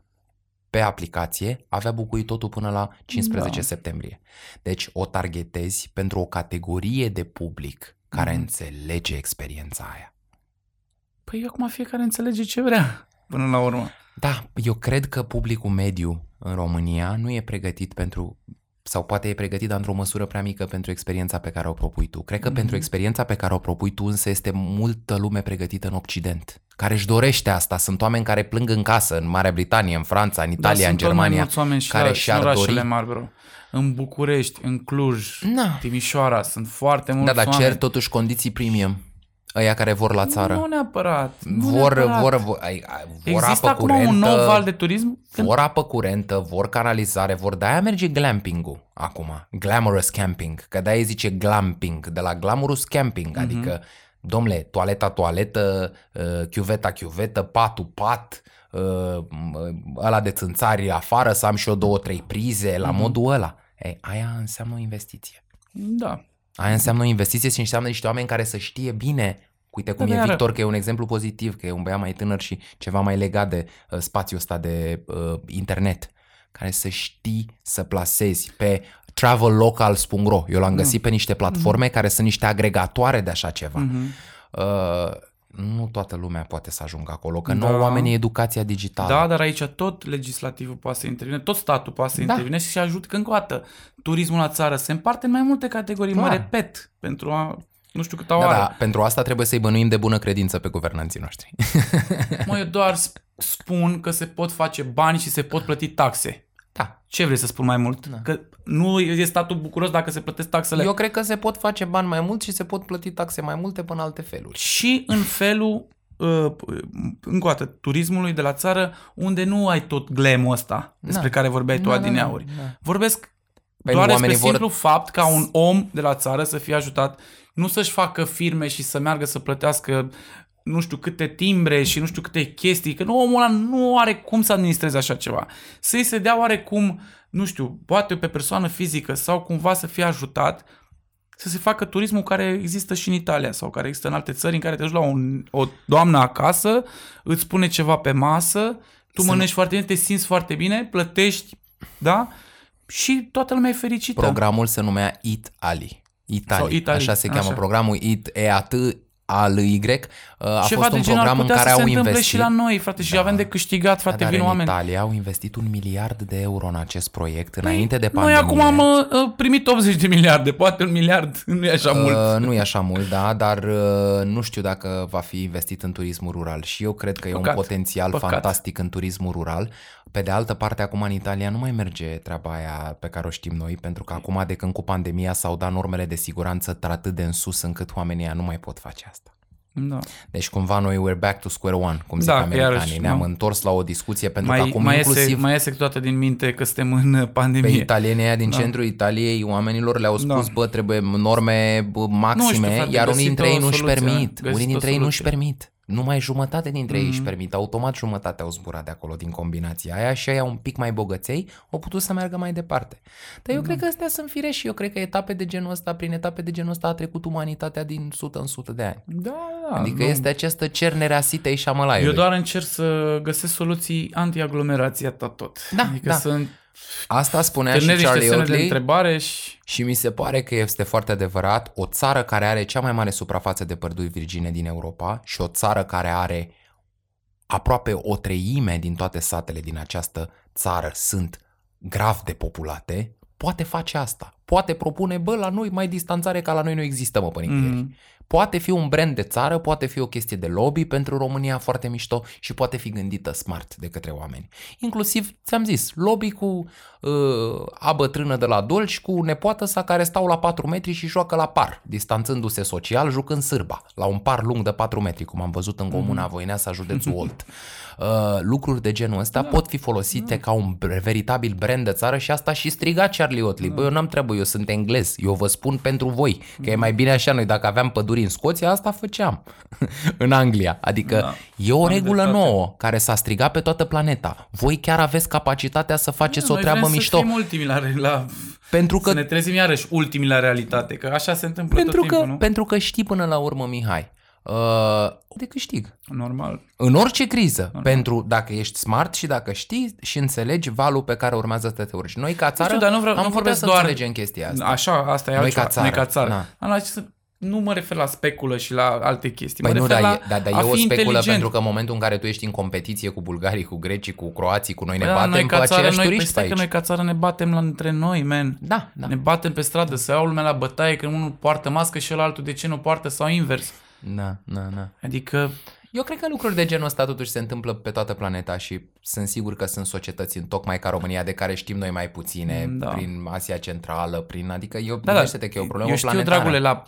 pe aplicație, avea bucuit totul până la 15 Da. septembrie. Deci o targetezi pentru o categorie de public care Mhm. înțelege experiența aia. Păi acum fiecare înțelege ce vrea până la urmă. Da, eu cred că publicul mediu în România nu e pregătit pentru sau poate e pregătit, dar într-o măsură prea mică pentru experiența pe care o propui tu. Cred că Mhm. pentru experiența pe care o propui tu însă este multă lume pregătită în Occident, care își dorește asta. Sunt oameni care plâng în casă, în Marea Britanie, în Franța, în Italia, Dar în sunt tot mai Germania. mulți oameni și, care la, și în și-ar orașele dori- mari, bro. În București, în Cluj, Na. Timișoara, sunt foarte mulți Da, dar oameni. cer totuși condiții premium. Ăia care vor la țară. Nu neapărat. Nu vor, neapărat. vor, vor, ai, ai, vor Există apă acum curentă, un nou val de turism? Când... vor apă curentă, vor canalizare, vor de-aia merge glamping-ul acum, glamorous camping, că de-aia zice glamping, de la glamorous camping, Mhm. adică, domnule, toaleta, toaletă, uh, chiuveta, chiuvetă, patul, pat, uh, ăla de țânțari afară, să am și eu două, trei prize, la Mhm. modul ăla. Ei, aia înseamnă o investiție. Da. Aia înseamnă o investiție și înseamnă niște oameni care să știe bine Uite cum Da, e dar- Victor, că e un exemplu pozitiv, că e un băiat mai tânăr și ceva mai legat de uh, spațiul ăsta de uh, internet, care să știi să plasezi pe travellocals.ro. Eu l-am găsit pe niște platforme care sunt niște agregatoare de așa ceva. Mhm. Uh, nu toată lumea poate să ajungă acolo, că Da. nouă oamenii e educația digitală. Da, dar aici tot legislativul poate să intervine, tot statul poate să Da. intervine și să ajută că încă o dată turismul la țară se împarte în mai multe categorii, mă Clar. repet, pentru a nu știu câta da, oară. da, pentru asta trebuie să-i bănuim de bună credință pe guvernanții noștri. Mă, eu doar sp- spun că se pot face bani și se pot plăti taxe. da. Ce vrei să spun mai mult? Da. Că nu e statul bucuros dacă se plătesc taxele. Eu cred că se pot face bani mai mult și se pot plăti taxe mai multe până alte feluri. Și în felul uh, încă o dată, turismului de la țară unde nu ai tot glamul ăsta despre Da. care vorbeai tu Da, da, da, adineauri. da. Vorbesc Păi doar nu, despre oamenii vor- simplu fapt ca un om de la țară să fie ajutat, nu să-și facă firme și să meargă să plătească nu știu câte timbre și nu știu câte chestii, că nu, omul ăla nu are cum să administreze așa ceva. Să-i se dea oarecum, nu știu, poate pe persoană fizică sau cumva să fie ajutat să se facă turismul care există și în Italia sau care există în alte țări în care te duci la un, o doamnă acasă, îți pune ceva pe masă, tu Să- mănânci foarte bine, te simți foarte bine, plătești, da? Și toată lumea e fericită. Programul se numea Eat Ali. Sau Italy, Italy, așa se cheamă așa. programul Eat EAT al Y. A Ceva fost un de genul ar program în putea care să se au întâmple investit. și la noi, frate, și Da. avem de câștigat, frate, dar vin în oameni. Italia au investit un miliard de euro în acest proiect înainte de Noi pandemie. acum am uh, primit 80 de miliarde, poate un miliard, nu e așa Uh, mult. Nu e așa mult, da, dar uh, nu știu dacă va fi investit în turismul rural și eu cred că e Păcat. un potențial Păcat. fantastic în turismul rural. Pe de altă parte, acum în Italia nu mai merge treaba aia pe care o știm noi, pentru că acum de când cu pandemia s-au dat normele de siguranță atât de în sus încât oamenii ăia nu mai pot face asta. Da. Deci cumva noi we're back to square one, cum zic Da, că americanii. iarăși, Ne-am nu. întors la o discuție pentru că Mai, acum mai, inclusiv iese, mai iese câteodată din minte că suntem în uh, pe pandemie. italienii aia din Da. centrul Italiei, oamenilor le-au spus, Da. bă, trebuie norme bă, maxime, frate, iar unii găsit dintre o ei nu-și soluție, permit. găsit Unii o dintre ei nu-și soluție. permit. Numai jumătate dintre ei își Mhm. permit. Automat jumătate au zburat de acolo din combinația aia și aia un pic mai bogăței au putut să meargă mai departe. Dar eu Da. cred că astea sunt firești și eu cred că etape de genul ăsta, prin etape de genul ăsta a trecut umanitatea din sută în sută de ani. Da, da. Adică nu. este această cernere a sitei și a mălaiului. Eu doar încerc să găsesc soluții anti-aglomerație atât tot. Da, adică da. să Asta spunea și târnezi niște Charlie semne de Oakley. întrebare și... Și mi se pare că este foarte adevărat o țară care are cea mai mare suprafață de păduri virgine din Europa și o țară care are aproape o treime din toate satele din această țară sunt grav depopulate, poate face asta. Poate propune, bă, la noi mai distanțare ca la noi nu există, mă, părinți. Mm. Poate fi un brand de țară, poate fi o chestie de lobby pentru România foarte mișto și poate fi gândită smart de către oameni. Inclusiv, ți-am zis, lobby cu uh, a bătrână de la Dolci, cu nepoată sa care stau la 4 metri și joacă la par, distanțându-se social, jucând sârba, la un par lung de 4 metri, cum am văzut în comuna Voineasa, județul Olt. Uh, lucruri de genul ăsta da. pot fi folosite da. ca un bre- veritabil brand de țară și asta și striga Charlie Oakley. Da. Bă, eu n-am treabă, eu sunt englez, eu vă spun pentru voi, că e mai bine așa, noi dacă aveam păduri în Scoția, asta făceam în Anglia. Adică Da. e o Am regulă dreptate. nouă care s-a strigat pe toată planeta. Voi chiar aveți capacitatea să faceți o Noi treabă vrem mișto. să fim ultimii la, la Pentru Că... Să că, ne trezim iarăși ultimii la realitate, că așa se întâmplă pentru, tot că, timpul, nu? pentru că știi până la urmă, Mihai, uh, de câștig. Normal. În orice criză, pentru dacă ești smart și dacă știi și înțelegi valul pe care urmează să te urci. Noi ca țară știu, dar nu vreau- am nu putea vorbesc să doar- înțelegem chestia asta. Așa, asta e Noi altceva. ca țară, Noi ca țară. da. Am la să- nu mă refer la speculă și la alte chestii. Păi mă nu, refer dar, la e, dar, dar a e o fi speculă inteligent. pentru că în momentul în care tu ești în competiție cu bulgarii, cu grecii, cu croații, cu noi ne Păi da, batem noi cu ca țară, aceiași noi, păi turiști pe stai că aici. noi ca țară ne batem la, între noi, man. Da, da. Ne batem pe stradă, să iau lumea la bătaie când unul poartă mască și altul de ce nu poartă sau invers. Da, da, da. Adică, Eu cred că lucruri de genul ăsta totuși se întâmplă pe toată planeta și sunt sigur că sunt societăți în tocmai ca România de care știm noi mai puține, Da. prin Asia Centrală, prin adică eu da, da, gândește-te că e o problemă eu știu, planetară. dragule, la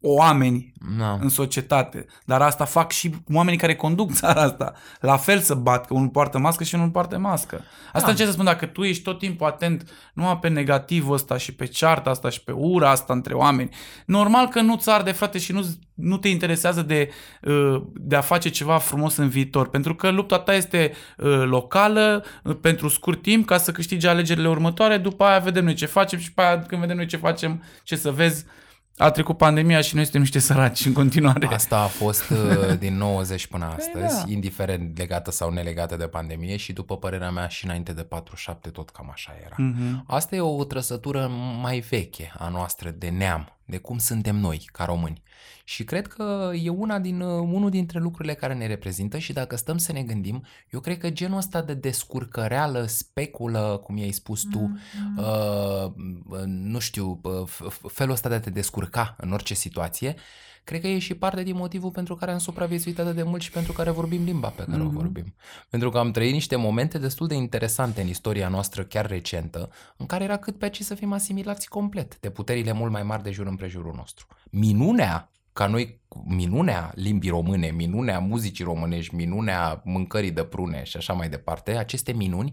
oameni Da. în societate, dar asta fac și oamenii care conduc țara asta. La fel să bat, că unul poartă mască și unul poartă mască. Asta Da. ce să spun, dacă tu ești tot timpul atent numai pe negativul ăsta și pe cearta asta și pe ura asta între oameni, normal că nu-ți arde, frate, și nu, nu te interesează de, uh, de a face ceva frumos în viitor, pentru că lupta ta este uh, locală, uh, pentru scurt timp, ca să câștigi alegerile următoare, după aia vedem noi ce facem și după aia când vedem noi ce facem, ce să vezi, a trecut pandemia și noi suntem niște săraci în continuare. Asta a fost uh, din 90 până astăzi, da. indiferent legată sau nelegată de pandemie și după părerea mea și înainte de 47 tot cam așa era. Mhm. Asta e o trăsătură mai veche a noastră de neam, de cum suntem noi ca români. Și cred că e una din, uh, unul dintre lucrurile care ne reprezintă și dacă stăm să ne gândim, eu cred că genul ăsta de descurcăreală, speculă, cum i-ai spus tu, uh, nu știu, uh, f- f- felul ăsta de a te descurca în orice situație, cred că e și parte din motivul pentru care am supraviețuit atât de mult și pentru care vorbim limba pe care mm-hmm. o vorbim. Pentru că am trăit niște momente destul de interesante în istoria noastră, chiar recentă, în care era cât pe aici să fim asimilați complet de puterile mult mai mari de jur împrejurul nostru. Minunea ca noi minunea limbii române, minunea muzicii românești, minunea mâncării de prune și așa mai departe, aceste minuni,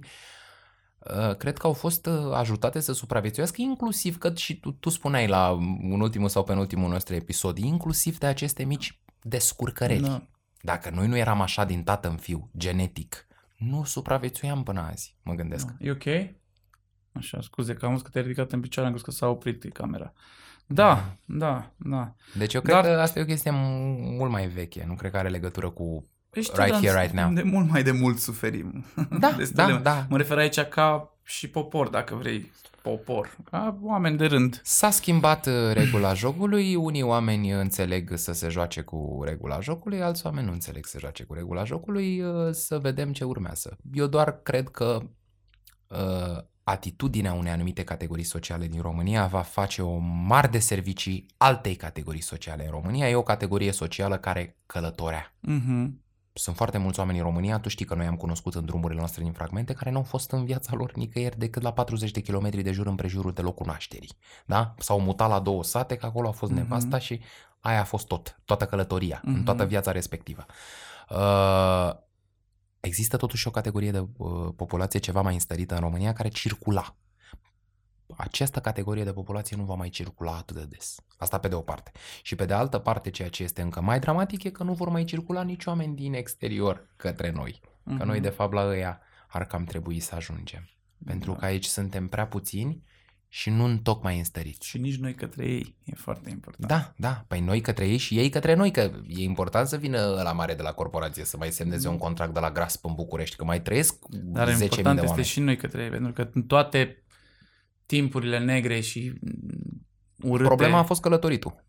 uh, cred că au fost uh, ajutate să supraviețuiască, inclusiv că și tu, tu spuneai la un ultimul sau penultimul nostru episod, inclusiv de aceste mici descurcăreli. Da. Dacă noi nu eram așa din tată în fiu, genetic, nu supraviețuiam până azi, mă gândesc. E ok? Așa, scuze că am văzut că te-ai ridicat în picioare, am crezut că s-a oprit camera. Da, da, da. Deci eu cred Dar- că asta e o chestie m- mult mai veche, nu cred că are legătură cu... Păi știu, Right dar here, right now. De mult mai de mult suferim. Da, Destul da, de- da. Mă refer aici ca și popor, dacă vrei. Popor. Ca oameni de rând. S-a schimbat uh, regula jocului, unii oameni înțeleg să se joace cu regula jocului, alți oameni nu înțeleg să se joace cu regula jocului, uh, să vedem ce urmează. Eu doar cred că uh, atitudinea unei anumite categorii sociale din România va face o mare de servicii altei categorii sociale în România. E o categorie socială care călătorea. Mhm. Sunt foarte mulți oameni în România, tu știi că noi am cunoscut în drumurile noastre din fragmente, care nu au fost în viața lor nicăieri decât la 40 de kilometri de jur împrejurul de locul nașterii. Da? S-au mutat la două sate, că acolo a fost Mhm. nevasta și aia a fost tot, toată călătoria, în Mhm. toată viața respectivă. Uh, există totuși o categorie de uh, populație ceva mai înstărită în România care circula. Această categorie de populație nu va mai circula atât de des. Asta pe de o parte. Și pe de altă parte, ceea ce este încă mai dramatic e că nu vor mai circula nici oameni din exterior către noi. Că Mhm. noi, de fapt, la ăia ar cam trebui să ajungem. Pentru Da. că aici suntem prea puțini și nu în tocmai înstăriți. Și nici noi către ei. E foarte important. Da, da, păi noi către ei și ei către noi, că e important să vină la mare de la corporație să mai semneze un contract de la Grasp în București, că mai trăiesc Dar 10.000 de important este oameni. și noi către ei, pentru că în toate timpurile negre și mm, urâte... Problema a fost călătoritul.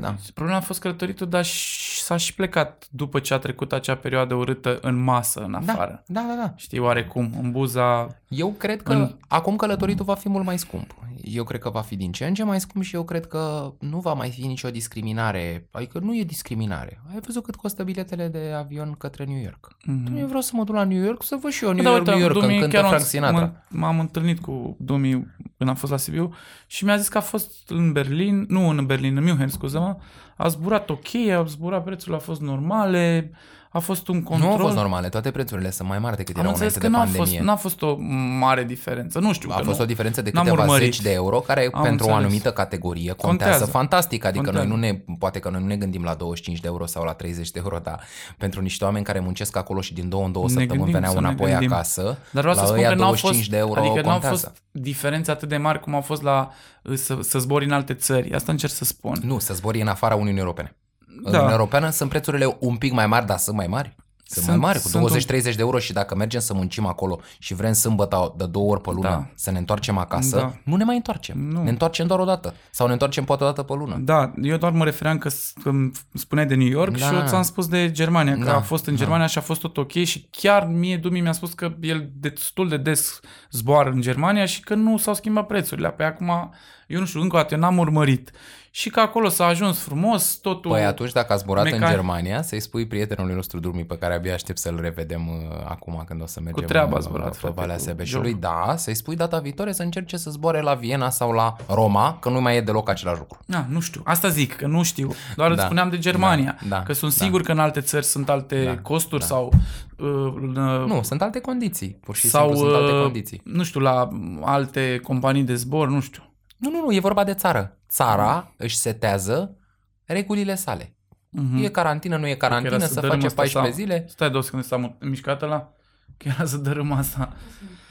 Da. Problema a fost călătoritul, dar și- s-a și plecat după ce a trecut acea perioadă urâtă în masă, în afară. Da, da, da. Știi oarecum, în buza... Eu cred că În- acum călătoritul va fi mult mai scump. Eu cred că va fi din ce în ce mai scump și eu cred că nu va mai fi nicio discriminare. Adică nu e discriminare. Ai văzut cât costă biletele de avion către New York? Mhm. Eu vreau să mă duc la New York să văd și eu New Da, York, uite, New York, când Dumi cântă chiar Frank am- Sinatra. mă- M-am întâlnit cu Dumi când am fost la Sibiu și mi-a zis că a fost în Berlin, nu în Berlin, în München, scuză-mă, a zburat ok, a zburat prețurile, a fost normale, a fost un control. Nu au fost normale, toate prețurile sunt mai mari decât Am erau înțeles înainte că de n-a fost, pandemie. n-a fost o mare diferență. Nu știu A că fost nu. o diferență de N-am câteva urmărit. zeci de euro, care Am pentru o înțeles. anumită categorie contează, Contează. fantastic. Adică Contează. noi nu ne, poate că noi nu ne gândim la 25 de euro sau la 30 de euro, dar pentru niște oameni care muncesc acolo și din două în două Ne săptămâni gândim veneau să ne înapoi gândim. acasă, Dar vreau la să spun ăia că n-au 25 fost, de euro adică n-au contează. fost diferențe atât de mari cum au fost la uh, să, să zbori în alte țări. Asta încerc să spun. Nu, să zbori în afara Uniunii Europene. În Da. Uniunea Europeană sunt prețurile un pic mai mari, dar sunt mai mari. Sunt, Sunt- mai mari, cu sunt un- 20-30 de euro și dacă mergem să muncim acolo și vrem sâmbătă de două ori pe lună Da. să ne întoarcem acasă, Da. nu ne mai întoarcem. Nu. Ne întoarcem doar o dată. Sau ne întoarcem poate o dată pe lună. Da, eu doar mă refeream că, s- că îmi spuneai de New York Da. și eu ți-am spus de Germania, că Da, a fost în da. Germania și a fost tot ok și chiar mie Dumi mi-a spus că el destul de des zboară în Germania și că nu s-au schimbat prețurile. Pe acum, eu nu știu, încă o dată, eu n-am urmărit. Și că acolo s-a ajuns frumos, totul... Păi atunci dacă a zburat în Mecan- Germania, să-i spui prietenului nostru Durmi pe care abia aștept să-l revedem uh, acum când o să mergem treaba a uh, zburat, pe frate, Valea cu Sebeșului. joc. Da, să-i spui data viitoare să încerce să zboare la Viena sau la Roma, că nu mai e deloc același lucru. Na, nu știu. Asta zic, că nu știu. Doar Da. îți spuneam de Germania. Da, da, că sunt da. sigur că în alte țări sunt alte Da, costuri da. sau... Uh, în, uh, Nu, sunt alte condiții. Pur și sau, simplu sunt alte uh, condiții. nu știu, la alte companii de zbor, nu știu. Nu, nu, nu, e vorba de țară. Țara își setează regulile sale. Mhm. E carantină, nu e Cred că carantină, era să dărâm face asta 14 sau- zile. Stai două secunde, s-a mu- mișcat la Că era să dărâm asta.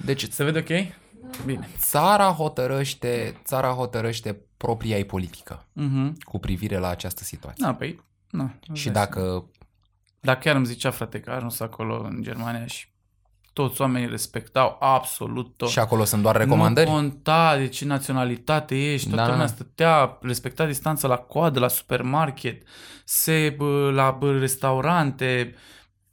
Deci Se vede ok? Bine. țara hotărăște, țara hotărăște propria ei politică Mhm. cu privire la această situație. Na, păi, na. Și îți dai dacă Dar chiar îmi zicea, frate, că a ajuns acolo în Germania și toți oamenii respectau absolut tot. și acolo sunt doar recomandări, Nu conta de ce naționalitate ești, toată Da. lumea stătea, respecta distanța la coadă, la supermarket, se, bă, la bă, restaurante,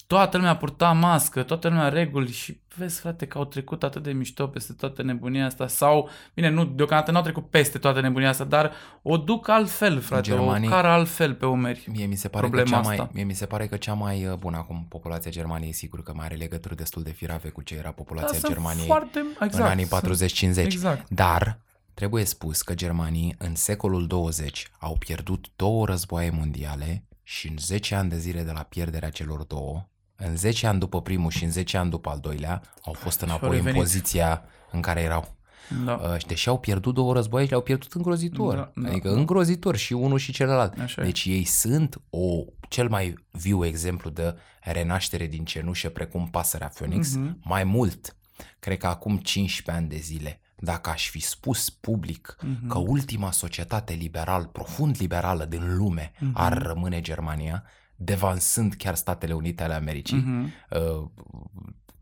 toată lumea purta mască, toată lumea reguli și vezi, frate, că au trecut atât de mișto peste toată nebunia asta sau, bine, nu, deocamdată n-au trecut peste toată nebunia asta, dar o duc altfel, frate, Germanii- o cară altfel pe umeri. mie mi se pare că problema cea mai, asta. mie mi se pare că cea mai uh, bună acum populația Germaniei, sigur că mai are legături destul de firave cu ce era populația Dar sunt Germaniei foarte, exact, în anii sunt- 40-50. Exact. Dar Trebuie spus că germanii în secolul 20 au pierdut două războaie mondiale și în 10 ani de zile de la pierderea celor două, în 10 ani după primul și în 10 ani după al doilea, au fost înapoi în revenit. poziția în care erau. Da. Uh, și deși au pierdut două războaie, le-au pierdut îngrozitor. Da, da, adică da. îngrozitor și unul și celălalt. Așa e. deci ei sunt o cel mai viu exemplu de renaștere din cenușă, precum pasărea Phoenix. Mhm. Mai mult, cred că acum 15 ani de zile, dacă aș fi spus public Mhm. că ultima societate liberal, profund liberală din lume Mhm. ar rămâne Germania, devansând chiar Statele Unite ale Americii, Mhm. uh,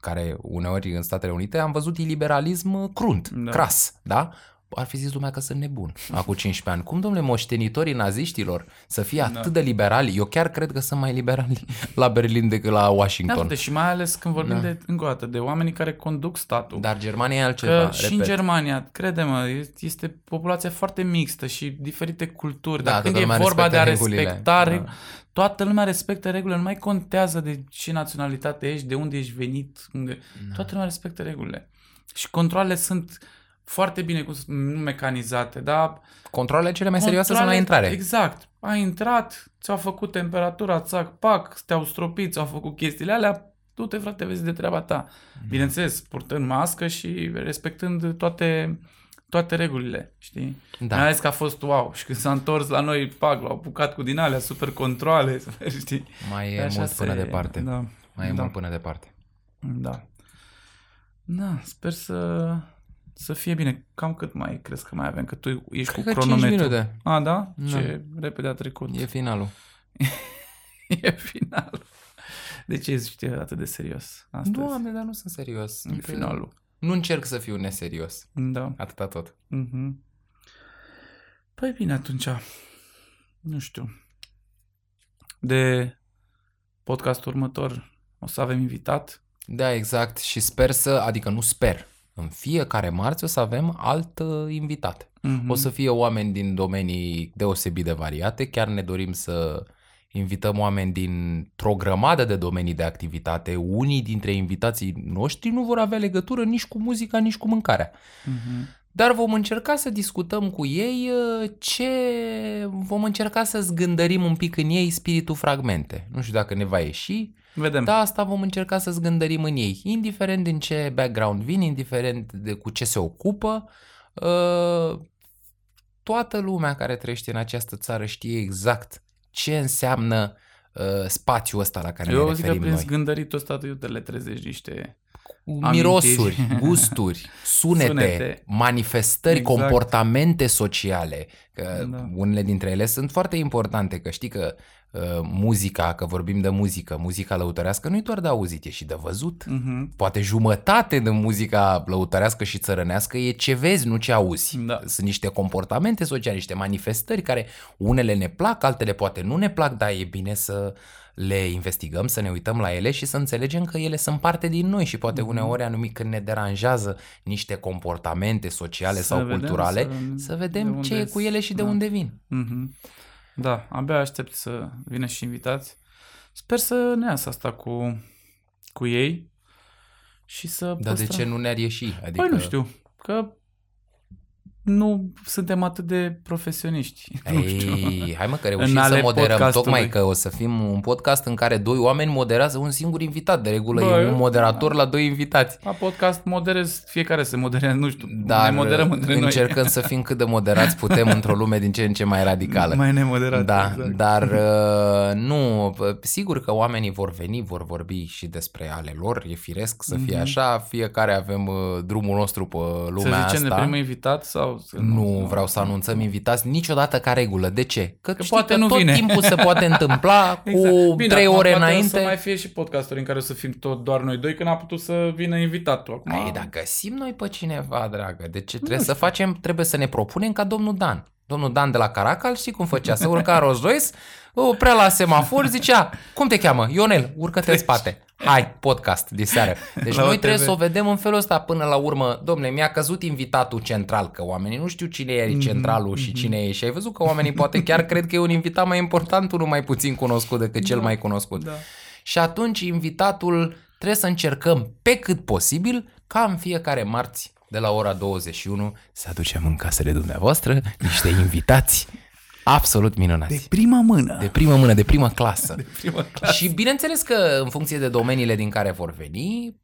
care uneori în Statele Unite am văzut iliberalism crunt, Da. cras, da? Ar fi zis lumea că sunt nebun acum 15 ani. Cum, domnule, moștenitorii naziștilor să fie atât Da. de liberali? Eu chiar cred că sunt mai liberali la Berlin decât la Da, Washington. uite, și mai ales când vorbim Da. de, încă o dată, de oamenii care conduc statul. Dar Germania e altceva, Că și în repet. Germania, crede-mă, este- este populația foarte mixtă și diferite culturi. Da, Dar când toată e lumea vorba de a respectă regulile. respecta, Da. reg- toată lumea respectă regulile, nu mai contează de ce naționalitate ești, de unde ești venit, unde... Da. toată lumea respectă regulile. Și controlele sunt foarte bine cum, sunt, nu mecanizate, dar Controlele cele mai serioase sunt la Controle- intrare. Exact. Ai intrat, ți-au făcut temperatura, țac, pac, te-au stropit, ți-au făcut chestiile alea, du-te frate, vezi de treaba ta. Bineînțeles, purtând mască și respectând toate, toate regulile, știi? Da. Da. Mai ales că a fost wow. Și când s-a întors la noi, pac, l-au apucat cu din alea, super controle, știi? Mai e Așa mult se- până departe. Da. Mai e da. mult până departe. Da. Da, sper să, să fie bine. Cam cât mai crezi că mai avem? Că tu ești Cred cu că 5 cronometru. minute. A, da? Da. Ce repede a trecut. E finalul. e finalul. De ce ești atât de serios astăzi? Doamne, dar nu sunt serios. E finalul. Nu încerc să fiu neserios. Da. Atâta tot. Mhm. Păi bine, atunci, nu știu, de podcastul următor o să avem invitat. Da, exact. Și sper să, adică nu sper, în fiecare marți o să avem alt uh, invitat. Mhm. O să fie oameni din domenii deosebit de variate. Chiar ne dorim să invităm oameni dintr-o grămadă de domenii de activitate. Unii dintre invitații noștri nu vor avea legătură nici cu muzica, nici cu mâncarea. Mhm. Dar vom încerca să discutăm cu ei uh, ce... Vom încerca să zgândărim un pic în ei spiritul fragmente. Nu știu dacă ne va ieși, Vedem. dar asta vom încerca să zgândărim în ei. Indiferent din ce background vin, indiferent de cu ce se ocupă, uh, toată lumea care trăiește în această țară știe exact ce înseamnă uh, spațiul ăsta la care Eu ne zic că referim prin noi. zgândăritul ăsta tu te le trezești niște... Mirosuri, amintiri. gusturi, sunete, Sunete. manifestări, Exact. comportamente sociale. Că Da. Unele dintre ele sunt foarte importante, că știi că uh, muzica, că vorbim de muzică, muzica lăutărească nu e doar de auzit, e și de văzut. Mhm. Poate jumătate din muzica lăutărească și țărănească e ce vezi, nu ce auzi. Da. Sunt niște comportamente sociale, niște manifestări care unele ne plac, altele poate nu ne plac, dar e bine să le investigăm, să ne uităm la ele și să înțelegem că ele sunt parte din noi și poate Mhm. uneori anumit când ne deranjează niște comportamente sociale Să sau vedem, culturale, să- să, de vedem ce e unde cu ele și de da. unde vin. Mhm. Da, abia aștept să vină și invitați. Sper să ne iasă asta cu, cu ei și să Dar de păstrăm- ce nu ne-ar ieși? Adică... Păi nu știu, că nu suntem atât de profesioniști. Nu știu. Ei, hai mă că reușim În să ale moderăm, podcastului. tocmai că o să fim un podcast în care doi oameni moderează un singur invitat. De regulă Bă, e un eu- moderator la doi invitați. La podcast moderez, fiecare se moderează, nu știu, Dar ne moderăm între noi. încercăm să fim cât de moderați putem într-o lume din ce în ce mai radicală. Mai nemoderat. da, exact. dar uh, nu, p- sigur că oamenii vor veni, vor vorbi și despre ale lor, e firesc să fie Mhm. așa, fiecare avem uh, drumul nostru pe lumea Să zicem asta. de primul invitat sau... Să Nu vreau să anunțăm invitați niciodată ca regulă. De ce? Că, Că știi poate că nu tot vine. timpul se poate întâmpla cu Exact. Bine, trei acum ore poate înainte. O să mai fie și podcasturi în care o să fim tot doar noi doi, că n-a putut să vină invitatul. Acum, Ai, dar găsim noi pe cineva, dragă. De ce trebuie să facem? Trebuie să ne propunem ca domnul Dan. Domnul Dan de la Caracal, știi cum făcea? Să urca Rolls Royce, oprea la semafor, zicea, cum te cheamă? Ionel, urcă-te în spate. Hai, podcast de seară. Deci La noi OTV. trebuie să o vedem în felul ăsta până la urmă. Domne, mi-a căzut invitatul central, că oamenii nu știu cine e centralul și cine e. Și ai văzut că oamenii poate chiar cred că e un invitat mai important, unul mai puțin cunoscut decât cel mai cunoscut. Da. Și atunci invitatul trebuie să încercăm pe cât posibil ca în fiecare marți de la ora 21 să aducem în casele dumneavoastră niște invitați absolut minunați. De prima mână. De primă mână, de primă clasă. De prima clasă. Și bineînțeles că în funcție de domeniile din care vor veni,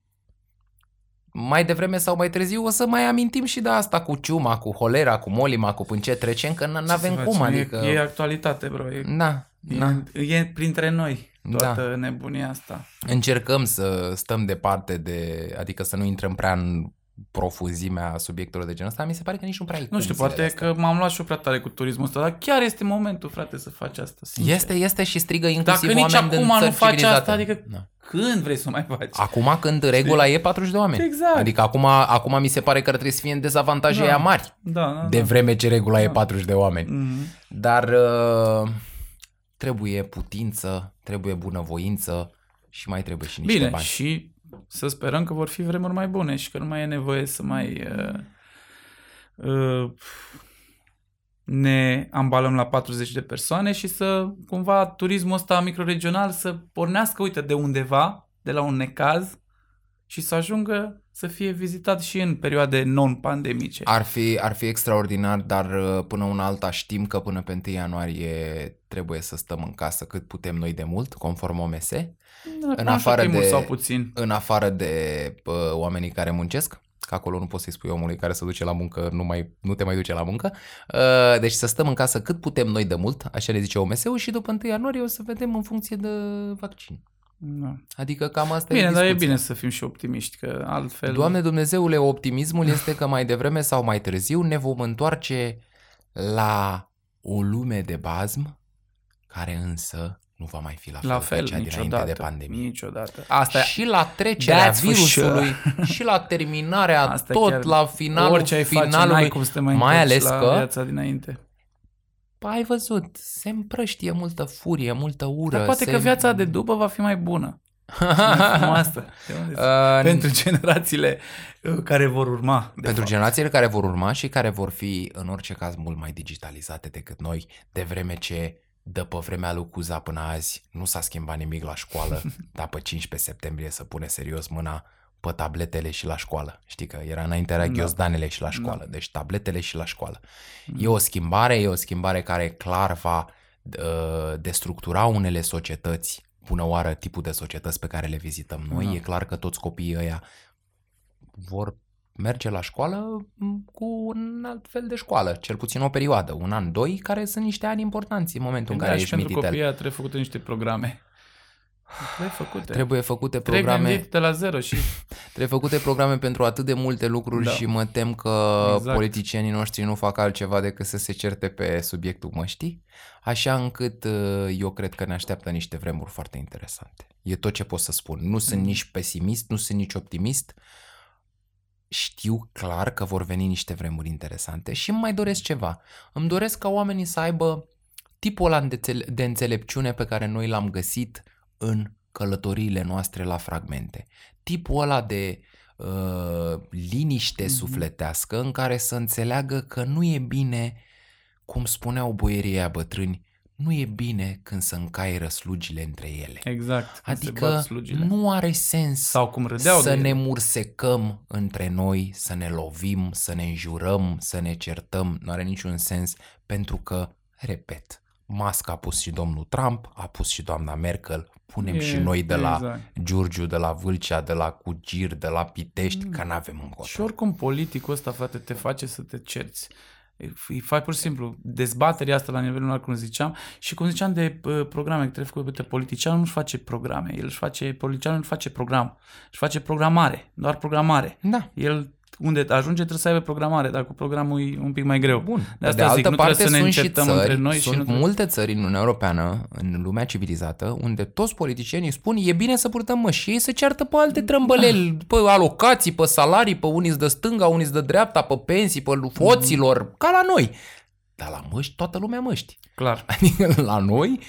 mai devreme sau mai târziu o să mai amintim și de asta cu ciuma, cu holera, cu molima, cu pânce trecem, că nu Ce avem să cum, facem? adică... E, e actualitate, bro. E, Da, da. e, e printre noi toată Da. nebunia asta. Încercăm să stăm departe de, adică să nu intrăm prea în profunzimea subiectelor de genul ăsta, mi se pare că nici nu prea ai Nu cum știu, zilele poate astea. că m-am luat și eu prea tare cu turismul ăsta, dar chiar este momentul, frate, să faci asta, sincer. Este, este și strigă inclusiv Dacă nici oameni din acum nu țări faci civilizate. asta, adică Da. când vrei să o mai faci? Acum când regula e 40 de oameni. Exact. Adică acum, acum mi se pare că ar trebui să fie în dezavantaje Da. aia mari. Da, da, De da. vreme ce regula e Da. 40 de oameni. Mhm. Dar uh, trebuie putință, trebuie bunăvoință și mai trebuie și niște Bine, bani. și să sperăm că vor fi vremuri mai bune și că nu mai e nevoie să mai uh, uh, ne ambalăm la 40 de persoane și să cumva turismul ăsta microregional să pornească, uite, de undeva, de la un necaz și să ajungă să fie vizitat și în perioade non-pandemice. Ar fi, ar fi extraordinar, dar uh, până una alta știm că până pe 1 ianuarie trebuie să stăm în casă cât putem noi de mult, conform OMS, Acum în nu știu afară că e mult de- sau puțin. în afară de uh, oamenii care muncesc, că acolo nu poți să-i spui omului care se duce la muncă, nu, mai, nu te mai duce la muncă. Uh, deci să stăm în casă cât putem noi de mult, așa ne zice OMS-ul, și după 1 ianuarie o să vedem în funcție de vaccin. Da. Adică cam asta Bine, e dar e discuția. bine să fim și optimiști, că altfel... Doamne Dumnezeule, optimismul este că mai devreme sau mai târziu ne vom întoarce la o lume de bazm, care însă nu va mai fi la fel, la ca fel, cea dinainte niciodată. de pandemie. Niciodată. Asta e și la trecerea That's for virusului și la terminarea Asta tot chiar- la finalul orice ai face, finalului. n-ai cum să te mai, mai întorci ales la că- viața dinainte. Păi, ai văzut, se împrăștie multă furie, multă ură. Dar poate se... că viața de după va fi mai bună. mai frumoasă. Uh, Pentru generațiile uh, care vor urma. de Pentru fapt. generațiile care vor urma și care vor fi în orice caz mult mai digitalizate decât noi, de vreme ce de pe vremea lui Cuza până azi nu s-a schimbat nimic la școală, dar pe 15 septembrie să pune serios mâna pe tabletele și la școală. Știi că era înainte era Da. ghiozdanele și la școală, deci tabletele și la școală. E o schimbare, e o schimbare care clar va uh, destructura unele societăți, bună oară tipul de societăți pe care le vizităm noi. Da. E clar că toți copiii ăia vor merge la școală m, cu un alt fel de școală, cel puțin o perioadă, un an, doi, care sunt niște ani importanți în momentul în Da, care și ești pentru mititel. copiii aia trebuie făcute niște programe. Trebuie făcute. Trebuie făcute Trebuie programe, gândit de la zero și trebuie făcute programe pentru atât de multe lucruri Da. și mă tem că Exact. politicienii noștri nu fac altceva decât să se certe pe subiectul măștii, așa încât uh, eu cred că ne așteaptă niște vremuri foarte interesante. E tot ce pot să spun. Nu sunt Mm. nici pesimist, nu sunt nici optimist. Știu clar că vor veni niște vremuri interesante și îmi mai doresc ceva. Îmi doresc ca oamenii să aibă tipul ăla de înțele- de înțelepciune pe care noi l-am găsit în călătoriile noastre la fragmente. Tipul ăla de uh, liniște Mhm. sufletească în care să înțeleagă că nu e bine, cum spuneau boierii aia bătrâni, nu e bine când să încai răslugile între ele. exact. când se bat Adică slugile. nu are sens Sau cum râdeau să de ne ele. mursecăm între noi, să ne lovim, să ne înjurăm, să ne certăm. Nu are niciun sens pentru că, repet, masca a pus și domnul Trump, a pus și doamna Merkel, punem E, și noi de la exact. Giurgiu, de la Vâlcea, de la Cugir, de la Pitești, Mm. că n-avem încotro. Și oricum politicul ăsta, frate, te face să te cerți. Îi faci pur și simplu dezbaterea asta la nivelul înalt, cum ziceam, și cum ziceam de uh, programe, că trebuie făcut, uite, politicianul nu-și face programe, el își face, politicianul nu face program, își face programare, doar programare. Da. El unde ajunge trebuie să aibă programare, dar cu programul e un pic mai greu. Bun. De asta zic, nu trebuie să ne sunt și încertăm țări, între noi și sunt nu trebuie- multe țări în Uniunea Europeană, în lumea civilizată, unde toți politicienii spun e bine să purtăm măști și ei se ceartă pe alte trâmbăleli, pe alocații, pe salarii, pe unii de stânga, unii de dreapta, pe pensii, pe foților, ca la noi. Dar la măști, toată lumea măști. Clar. Adică la noi,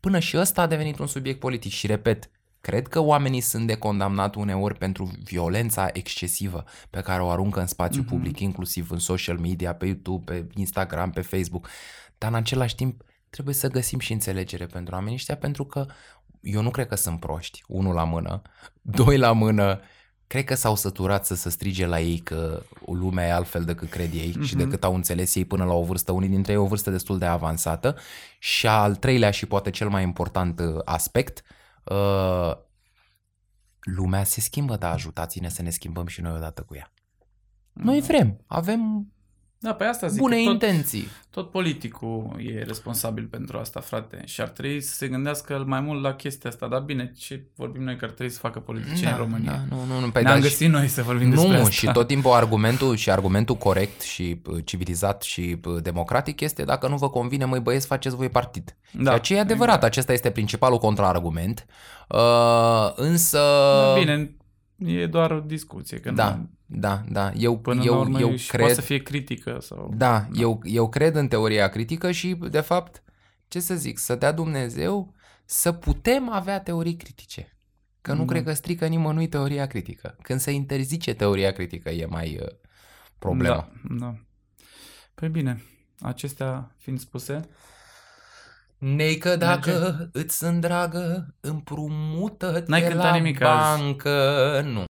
până și ăsta a devenit un subiect politic și repet, cred că oamenii sunt de condamnat uneori pentru violența excesivă pe care o aruncă în spațiu Mhm. public, inclusiv în social media, pe YouTube, pe Instagram, pe Facebook, dar în același timp trebuie să găsim și înțelegere pentru oamenii ăștia pentru că eu nu cred că sunt proști, unul la mână, doi la mână, cred că s-au săturat să se strige la ei că lumea e altfel decât cred ei mm-hmm. și Mhm. decât au înțeles ei până la o vârstă, unii dintre ei o vârstă destul de avansată și al treilea și poate cel mai important uh, aspect, uh, lumea se schimbă, dar ajutați-ne să ne schimbăm și noi odată cu ea. Noi vrem, avem Da, pe asta zic. bune că tot, intenții. tot politicul e responsabil pentru asta, frate. Și ar trebui să se gândească mai mult la chestia asta. Dar bine, ce vorbim noi că ar trebui să facă politicieni în România? Da, nu, nu, nu, păi Ne-am da, și- găsit noi să vorbim despre Nu, asta. și tot timpul argumentul și argumentul corect și uh, civilizat și uh, democratic este dacă nu vă convine, măi băieți, faceți voi partid. Da, Ceea ce e adevărat, acesta este principalul contraargument. Uh, însă... Da, bine, e doar o discuție. Că Da, nu, da, da. Eu, până eu, la urmă eu și poate cred... să fie critică. Sau... Da, eu, eu cred în teoria critică și, de fapt, ce să zic, să dea Dumnezeu să putem avea teorii critice. Că nu Da. cred că strică nimănui teoria critică. Când se interzice teoria critică e mai uh, problema. Da, da. Păi bine, acestea fiind spuse, Neică dacă îți sunt dragă, împrumută N-ai de cântat la nimic azi. bancă. Nu.